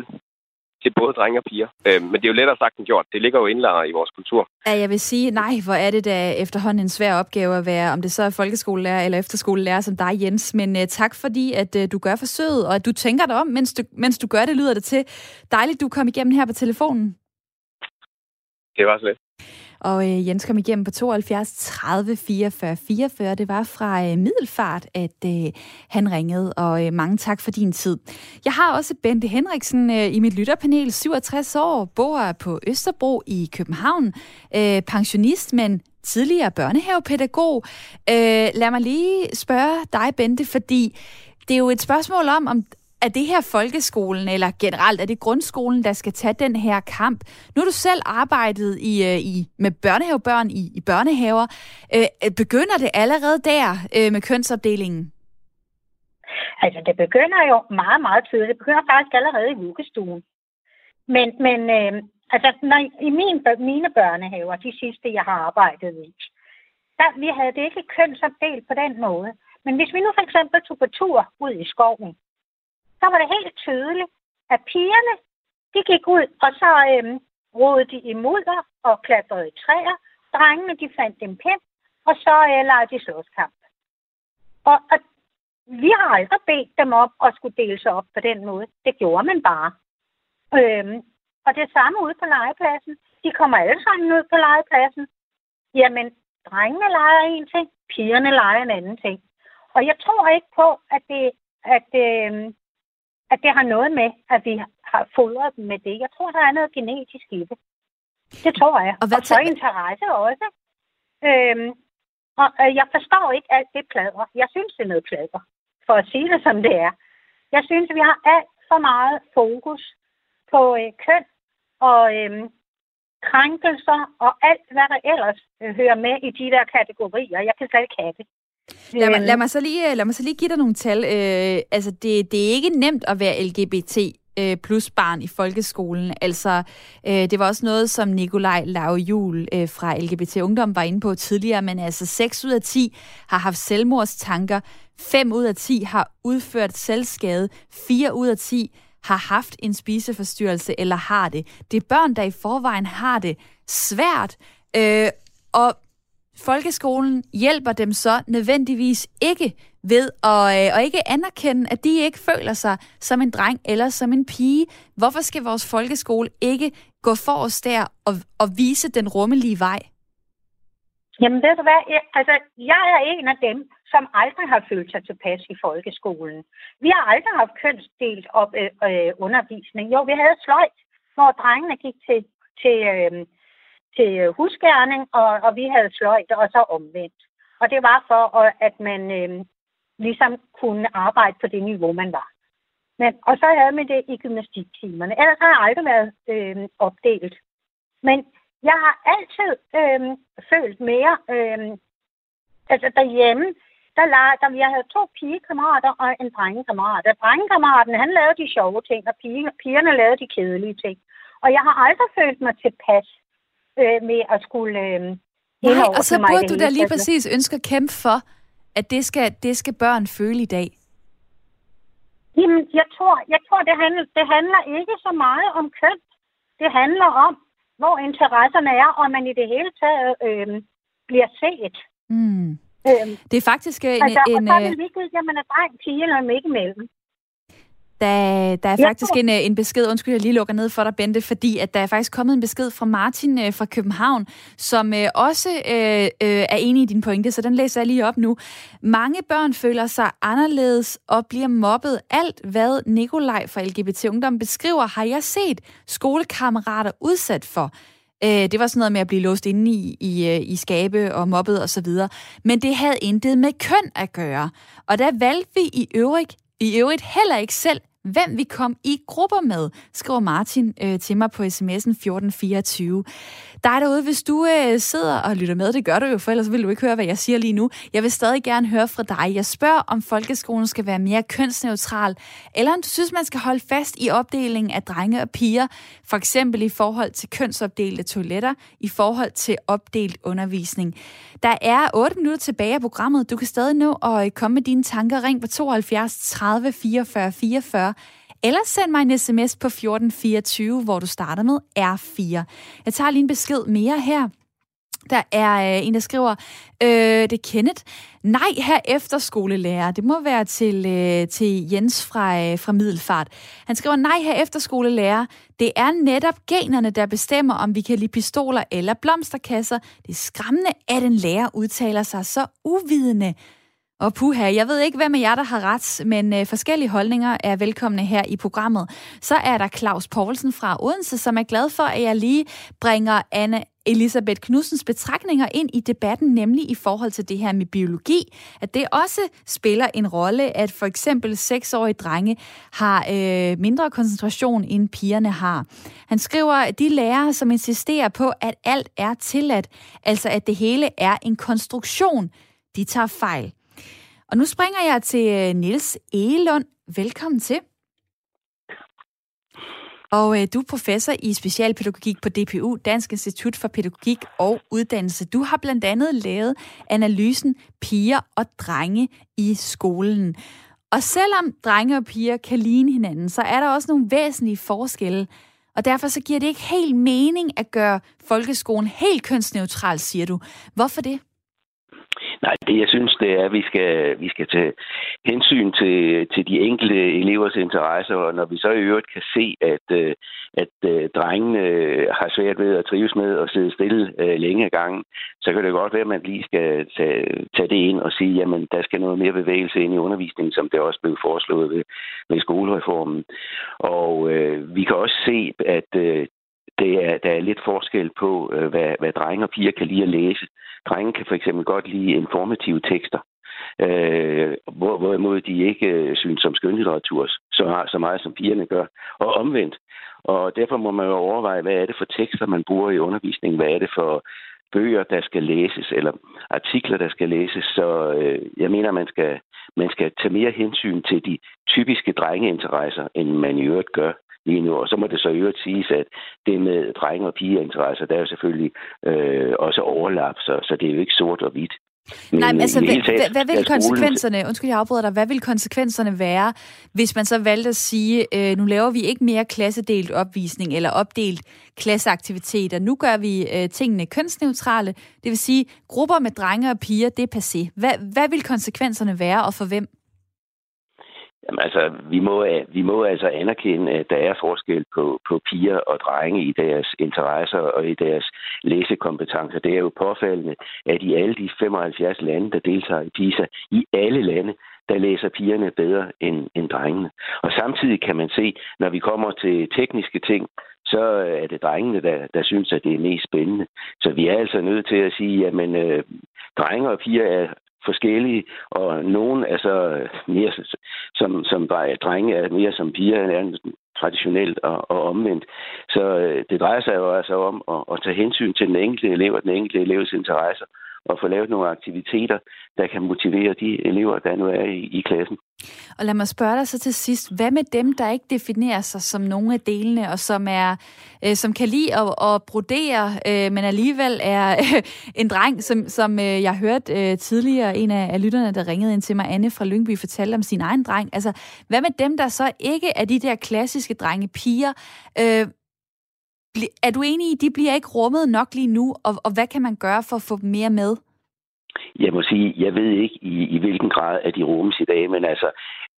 til både drenge og piger. Øh, men det er jo lettere sagt end gjort. Det ligger jo indlejret i vores kultur. Ja, jeg vil sige, nej, hvor er det da efterhånden en svær opgave at være, om det så er folkeskolelærer eller efterskolelærer som dig, Jens. Men uh, tak fordi, at uh, du gør forsøget, og at du tænker dig om, mens du, mens du gør det, lyder det til. Dejligt, du kom igennem her på telefonen. Det var så lidt. Og øh, Jens kom igennem på 72 30 44 44. Det var fra øh, Middelfart, at øh, han ringede, og øh, mange tak for din tid. Jeg har også Bente Henriksen øh, i mit lytterpanel, 67 år, bor på Østerbro i København, øh, pensionist, men tidligere børnehavepædagog. Øh, lad mig lige spørge dig, Bente, fordi det er jo et spørgsmål om, om er det her folkeskolen, eller generelt er det grundskolen, der skal tage den her kamp? Nu har du selv arbejdet i, øh, i, med børnehavebørn i, i børnehaver. Øh, øh, begynder det allerede der øh, med kønsopdelingen? Altså, det begynder jo meget, meget tidligt. Det begynder faktisk allerede i vuggestuen. Men, men øh, altså, når, i min, mine børnehaver, de sidste, jeg har arbejdet i, der, vi havde det ikke kønsopdelt på den måde. Men hvis vi nu for eksempel tog på tur ud i skoven, der var det helt tydeligt, at pigerne, de gik ud, og så øhm, rodede de i mudder og klatrede i træer. Drengene, de fandt en pind, og så øh, legede de slåskamp. Og, og vi har aldrig bedt dem op at skulle dele sig op på den måde. Det gjorde man bare. Øhm, og det samme ude på legepladsen. De kommer alle sammen ud på legepladsen. Jamen, drengene leger en ting, pigerne leger en anden ting. Og jeg tror ikke på, at det, at, øh, at det har noget med, at vi har fodret dem med det. Jeg tror, der er noget genetisk i det. Det tror jeg. Og, hvad og så interesse også. Øhm, og øh, jeg forstår ikke alt det plader. Jeg synes, det er noget plader, for at sige det som det er. Jeg synes, vi har alt for meget fokus på øh, køn og øh, krænkelser og alt, hvad der ellers øh, hører med i de der kategorier. Jeg kan slet ikke have det. Lad mig, lad, mig så lige, lad mig så lige give dig nogle tal. Øh, altså, det, det er ikke nemt at være LGBT øh, plus barn i folkeskolen. Altså, øh, det var også noget, som Nikolaj Lavjul øh, fra LGBT Ungdom var inde på tidligere, men altså 6 ud af 10 har haft selvmordstanker, 5 ud af 10 har udført selvskade, 4 ud af 10 har haft en spiseforstyrrelse eller har det. Det er børn, der i forvejen har det svært, øh, og folkeskolen hjælper dem så nødvendigvis ikke ved at, øh, at ikke anerkende, at de ikke føler sig som en dreng eller som en pige. Hvorfor skal vores folkeskole ikke gå for os der og, og vise den rummelige vej? Jamen ved du hvad, jeg, altså jeg er en af dem, som aldrig har følt sig tilpas i folkeskolen. Vi har aldrig haft kønsdelt op, øh, øh, undervisning. Jo, vi havde sløjt, hvor drengene gik til, til øh, til øh, husgærning, og, og vi havde sløjt, og så omvendt. Og det var for, at man øh, ligesom kunne arbejde på det niveau, man var. Men, og så havde man det i gymnastiktimerne. Ellers har jeg aldrig været øh, opdelt. Men jeg har altid øh, følt mere, øh, altså derhjemme, der, la- der jeg havde to pigekammerater og en drengekammerat. Og drengekammeraten, han lavede de sjove ting, og pige, pigerne lavede de kedelige ting. Og jeg har aldrig følt mig tilpas øh, med at skulle... Øh, Nej, og så burde du da lige præcis ønske at kæmpe for, at det skal, det skal børn føle i dag. Jamen, jeg tror, jeg tror det, handler, det handler ikke så meget om køn. Det handler om, hvor interesserne er, og man i det hele taget øh, bliver set. Mm. Øhm, det er faktisk en... Altså, en, og så er det øh, vigtigt, at man er dreng, pige eller midt imellem. Der, der er faktisk en, øh, en besked, undskyld, jeg lige lukker ned for dig, Bente, fordi at der er faktisk kommet en besked fra Martin øh, fra København, som øh, også øh, øh, er enig i din pointe, så den læser jeg lige op nu. Mange børn føler sig anderledes og bliver mobbet. Alt, hvad Nikolaj fra LGBT Ungdom beskriver, har jeg set skolekammerater udsat for. Øh, det var sådan noget med at blive låst inde i, i, øh, i skabe og mobbet osv. Men det havde intet med køn at gøre. Og der valgte vi i øvrigt i øvrigt heller ikke selv, hvem vi kom i grupper med, skriver Martin øh, til mig på sms'en 1424. Dig derude, hvis du øh, sidder og lytter med, det gør du jo, for ellers vil du ikke høre, hvad jeg siger lige nu. Jeg vil stadig gerne høre fra dig. Jeg spørger, om folkeskolen skal være mere kønsneutral, eller om du synes, man skal holde fast i opdelingen af drenge og piger, for eksempel i forhold til kønsopdelte toiletter, i forhold til opdelt undervisning. Der er 8 minutter tilbage af programmet. Du kan stadig nå at øh, komme med dine tanker. Ring på 72 30 44 44 eller send mig en sms på 1424, hvor du starter med R4. Jeg tager lige en besked mere her. Der er øh, en, der skriver, øh, det er Kenneth. Nej, her efterskolelærer. Det må være til, øh, til Jens fra, øh, fra Middelfart. Han skriver, nej, her efterskolelærer. Det er netop generne, der bestemmer, om vi kan lide pistoler eller blomsterkasser. Det er skræmmende, at en lærer udtaler sig så uvidende. Og puha, jeg ved ikke, hvem af jer, der har ret, men øh, forskellige holdninger er velkomne her i programmet. Så er der Claus Poulsen fra Odense, som er glad for, at jeg lige bringer Anne Elisabeth Knudsens betragtninger ind i debatten, nemlig i forhold til det her med biologi, at det også spiller en rolle, at for eksempel seksårige drenge har øh, mindre koncentration, end pigerne har. Han skriver, at de lærere, som insisterer på, at alt er tilladt, altså at det hele er en konstruktion, de tager fejl. Og nu springer jeg til Nils Niels Egelund. Velkommen til. Og øh, du er professor i specialpædagogik på DPU, Dansk Institut for Pædagogik og Uddannelse. Du har blandt andet lavet analysen Piger og drenge i skolen. Og selvom drenge og piger kan ligne hinanden, så er der også nogle væsentlige forskelle. Og derfor så giver det ikke helt mening at gøre folkeskolen helt kønsneutral, siger du. Hvorfor det? Nej, det jeg synes, det er, at vi skal, vi skal tage hensyn til, til de enkelte elevers interesser, og når vi så i øvrigt kan se, at, øh, at øh, drengene øh, har svært ved at trives med at sidde stille længe gangen, så kan det godt være, at man lige skal tage, tage det ind og sige, jamen der skal noget mere bevægelse ind i undervisningen, som det også blev foreslået ved, ved skolereformen. Og øh, vi kan også se, at øh, det er, der er lidt forskel på, øh, hvad, hvad drenge og piger kan lide at læse. Drenge kan for eksempel godt lide informative tekster, øh, hvor, hvorimod de ikke øh, synes som skønlitteratur så, så meget som pigerne gør. Og omvendt. Og derfor må man jo overveje, hvad er det for tekster, man bruger i undervisningen? Hvad er det for bøger, der skal læses, eller artikler, der skal læses. Så øh, jeg mener, man skal, man skal tage mere hensyn til de typiske drengeinteresser, end man i øvrigt gør lige nu. Og så må det så øvrigt siges, at det med drenge- og pigeinteresser, der er jo selvfølgelig øh, også overlap, så, så det er jo ikke sort og hvidt. Men, Nej, men altså, hvad, hvad, hvad vil konsekvenserne, undskyld, jeg afbryder dig, hvad vil konsekvenserne være, hvis man så valgte at sige, øh, nu laver vi ikke mere klassedelt opvisning eller opdelt klasseaktiviteter, nu gør vi øh, tingene kønsneutrale, det vil sige, grupper med drenge og piger, det er passé. Hvad, hvad vil konsekvenserne være, og for hvem? Jamen altså, vi må, øh, vi må altså anerkende, at der er forskel på, på piger og drenge i deres interesser og i deres læsekompetencer. Det er jo påfaldende, at i alle de 75 lande, der deltager i PISA, i alle lande, der læser pigerne bedre end, end drengene. Og samtidig kan man se, når vi kommer til tekniske ting, så øh, er det drengene, der, der synes, at det er mest spændende. Så vi er altså nødt til at sige, at øh, drenge og piger er forskellige, og nogen er så øh, mere som, som øh, drenge, er mere som piger, er traditionelt og, og omvendt. Så øh, det drejer sig jo altså om at, at tage hensyn til den enkelte elev og den enkelte elevs interesser, og få lavet nogle aktiviteter, der kan motivere de elever, der nu er i, i klassen. Og lad mig spørge dig så til sidst, hvad med dem, der ikke definerer sig som nogle af delene, og som er øh, som kan lide at, at brodere, øh, men alligevel er øh, en dreng, som, som øh, jeg hørte øh, tidligere, en af, af lytterne, der ringede ind til mig, Anne fra Lyngby, fortalte om sin egen dreng. Altså, hvad med dem, der så ikke er de der klassiske drenge, piger? Øh, er du enig i, at de bliver ikke rummet nok lige nu, og, og hvad kan man gøre for at få dem mere med? Jeg må sige, jeg ved ikke i, i hvilken grad at de rummes i dag, men altså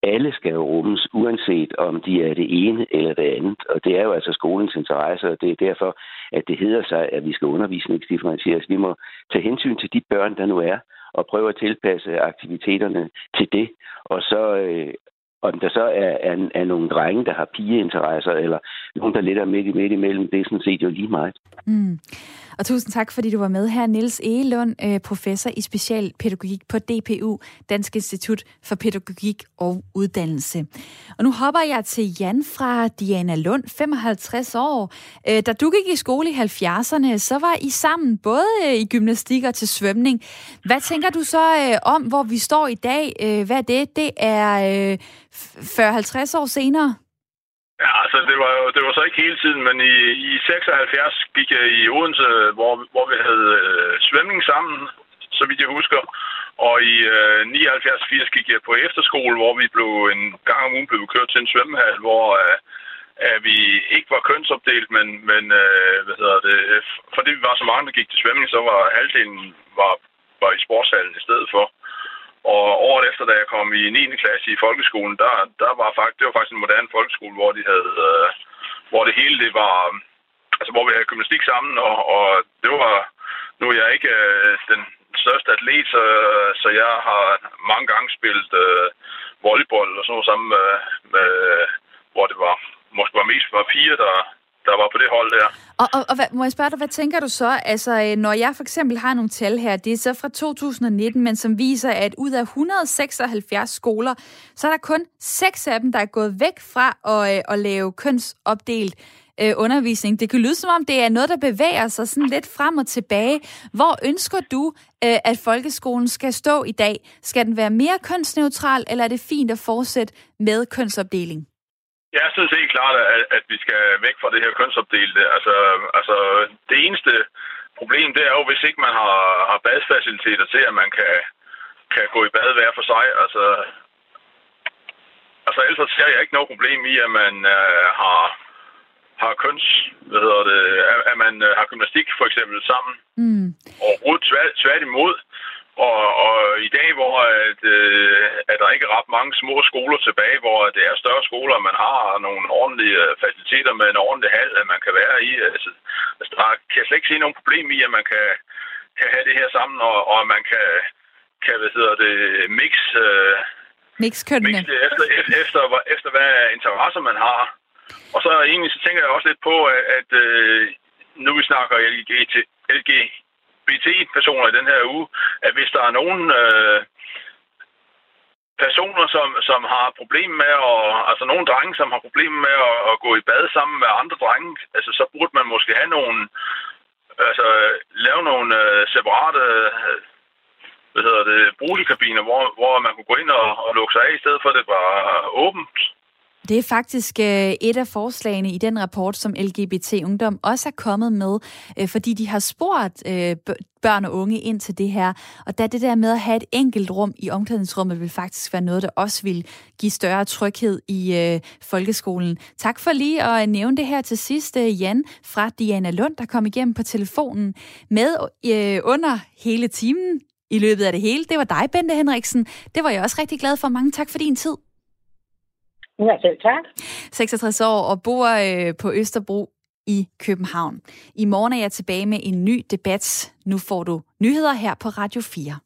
alle skal jo rummes, uanset om de er det ene eller det andet. Og det er jo altså skolens interesse, og det er derfor, at det hedder sig, at vi skal undervisningsdifferentieres. Vi må tage hensyn til de børn, der nu er, og prøve at tilpasse aktiviteterne til det. Og så øh, om der så er, er, er nogle drenge, der har pigeinteresser, eller nogen, der lidt er midt, midt imellem, det er sådan set jo lige meget. Mm. Og tusind tak, fordi du var med her, Niels Egelund, øh, professor i specialpædagogik på DPU, Dansk Institut for Pædagogik og Uddannelse. Og nu hopper jeg til Jan fra Diana Lund, 55 år. Øh, da du gik i skole i 70'erne, så var I sammen både øh, i gymnastik og til svømning. Hvad tænker du så om, hvor vi står i dag? Hvad er det? Det er 40-50 år senere? Ja, altså det var jo det var så ikke hele tiden, men i, i 76 gik jeg i Odense, hvor, hvor vi havde øh, svømning sammen, så vidt jeg husker. Og i øh, 79-80 gik jeg på efterskole, hvor vi blev en gang om ugen blev kørt til en svømmehal, hvor, øh, at vi ikke var kønsopdelt, men, men øh, hvad hedder det, øh, fordi vi var så mange, der gik til svømning, så var halvdelen var, var i sportshallen i stedet for. Og året efter, da jeg kom i 9. klasse i folkeskolen, der, der var faktisk, det var faktisk en moderne folkeskole, hvor de havde, øh, hvor det hele det var, øh, altså hvor vi havde gymnastik sammen, og, og det var, nu er jeg ikke øh, den største atlet, så, så jeg har mange gange spillet øh, volleyball og sådan noget sammen med, med, hvor det var, måske var mest var piger, der, der var på det hold der. Og, og, og hvad, må jeg spørge dig, hvad tænker du så? Altså, øh, når jeg for eksempel har nogle tal her, det er så fra 2019, men som viser, at ud af 176 skoler, så er der kun seks af dem, der er gået væk fra at, øh, at lave kønsopdelt øh, undervisning. Det kan lyde som om, det er noget, der bevæger sig sådan lidt frem og tilbage. Hvor ønsker du, øh, at folkeskolen skal stå i dag? Skal den være mere kønsneutral, eller er det fint at fortsætte med kønsopdeling? Jeg synes helt klart, at, at vi skal væk fra det her kønsopdelte. Altså, altså, det eneste problem, det er jo, hvis ikke man har, har badfaciliteter til, at man kan, kan gå i bad hver for sig. Altså, altså ellers ser jeg ikke noget problem i, at man øh, har, har køns, hvad hedder det, at, at man øh, har gymnastik for eksempel sammen. Mm. Og tvært, tværtimod. Og, og i dag, hvor at, øh, at der ikke er ret mange små skoler tilbage, hvor det er større skoler, man har nogle ordentlige øh, faciliteter med en ordentlig hal, at man kan være i. Altså, altså der kan jeg slet ikke se nogen problem i, at man kan, kan have det her sammen, og, og man kan, kan hvad hedder det, mix, øh, mix, mix det efter, efter, efter, efter, hvad interesser man har. Og så egentlig så tænker jeg også lidt på, at, at øh, nu vi snakker LGBT, LGBT-personer i den her uge, at hvis der er nogen øh, personer, som, som har problemer med, at, altså nogle drenge, som har problemer med at, at gå i bad sammen med andre drenge, altså så burde man måske have nogle, altså lave nogle øh, separate hvad hedder det, boligkabiner, hvor, hvor man kunne gå ind og, og lukke sig af, i stedet for at det var åbent. Det er faktisk øh, et af forslagene i den rapport, som LGBT Ungdom også er kommet med, øh, fordi de har spurgt øh, børn og unge ind til det her. Og da det der med at have et enkelt rum i omklædningsrummet vil faktisk være noget, der også vil give større tryghed i folkeskolen. Tak for lige at nævne det her til sidst, Jan fra Diana Lund, der kom igennem på telefonen med under hele timen i løbet af det hele. Det var dig, Bente Henriksen. Det var jeg også rigtig glad for. Mange tak for din tid. Ja, selv tak. 66 år og bor øh, på Østerbro i København. I morgen er jeg tilbage med en ny debat. Nu får du nyheder her på Radio 4.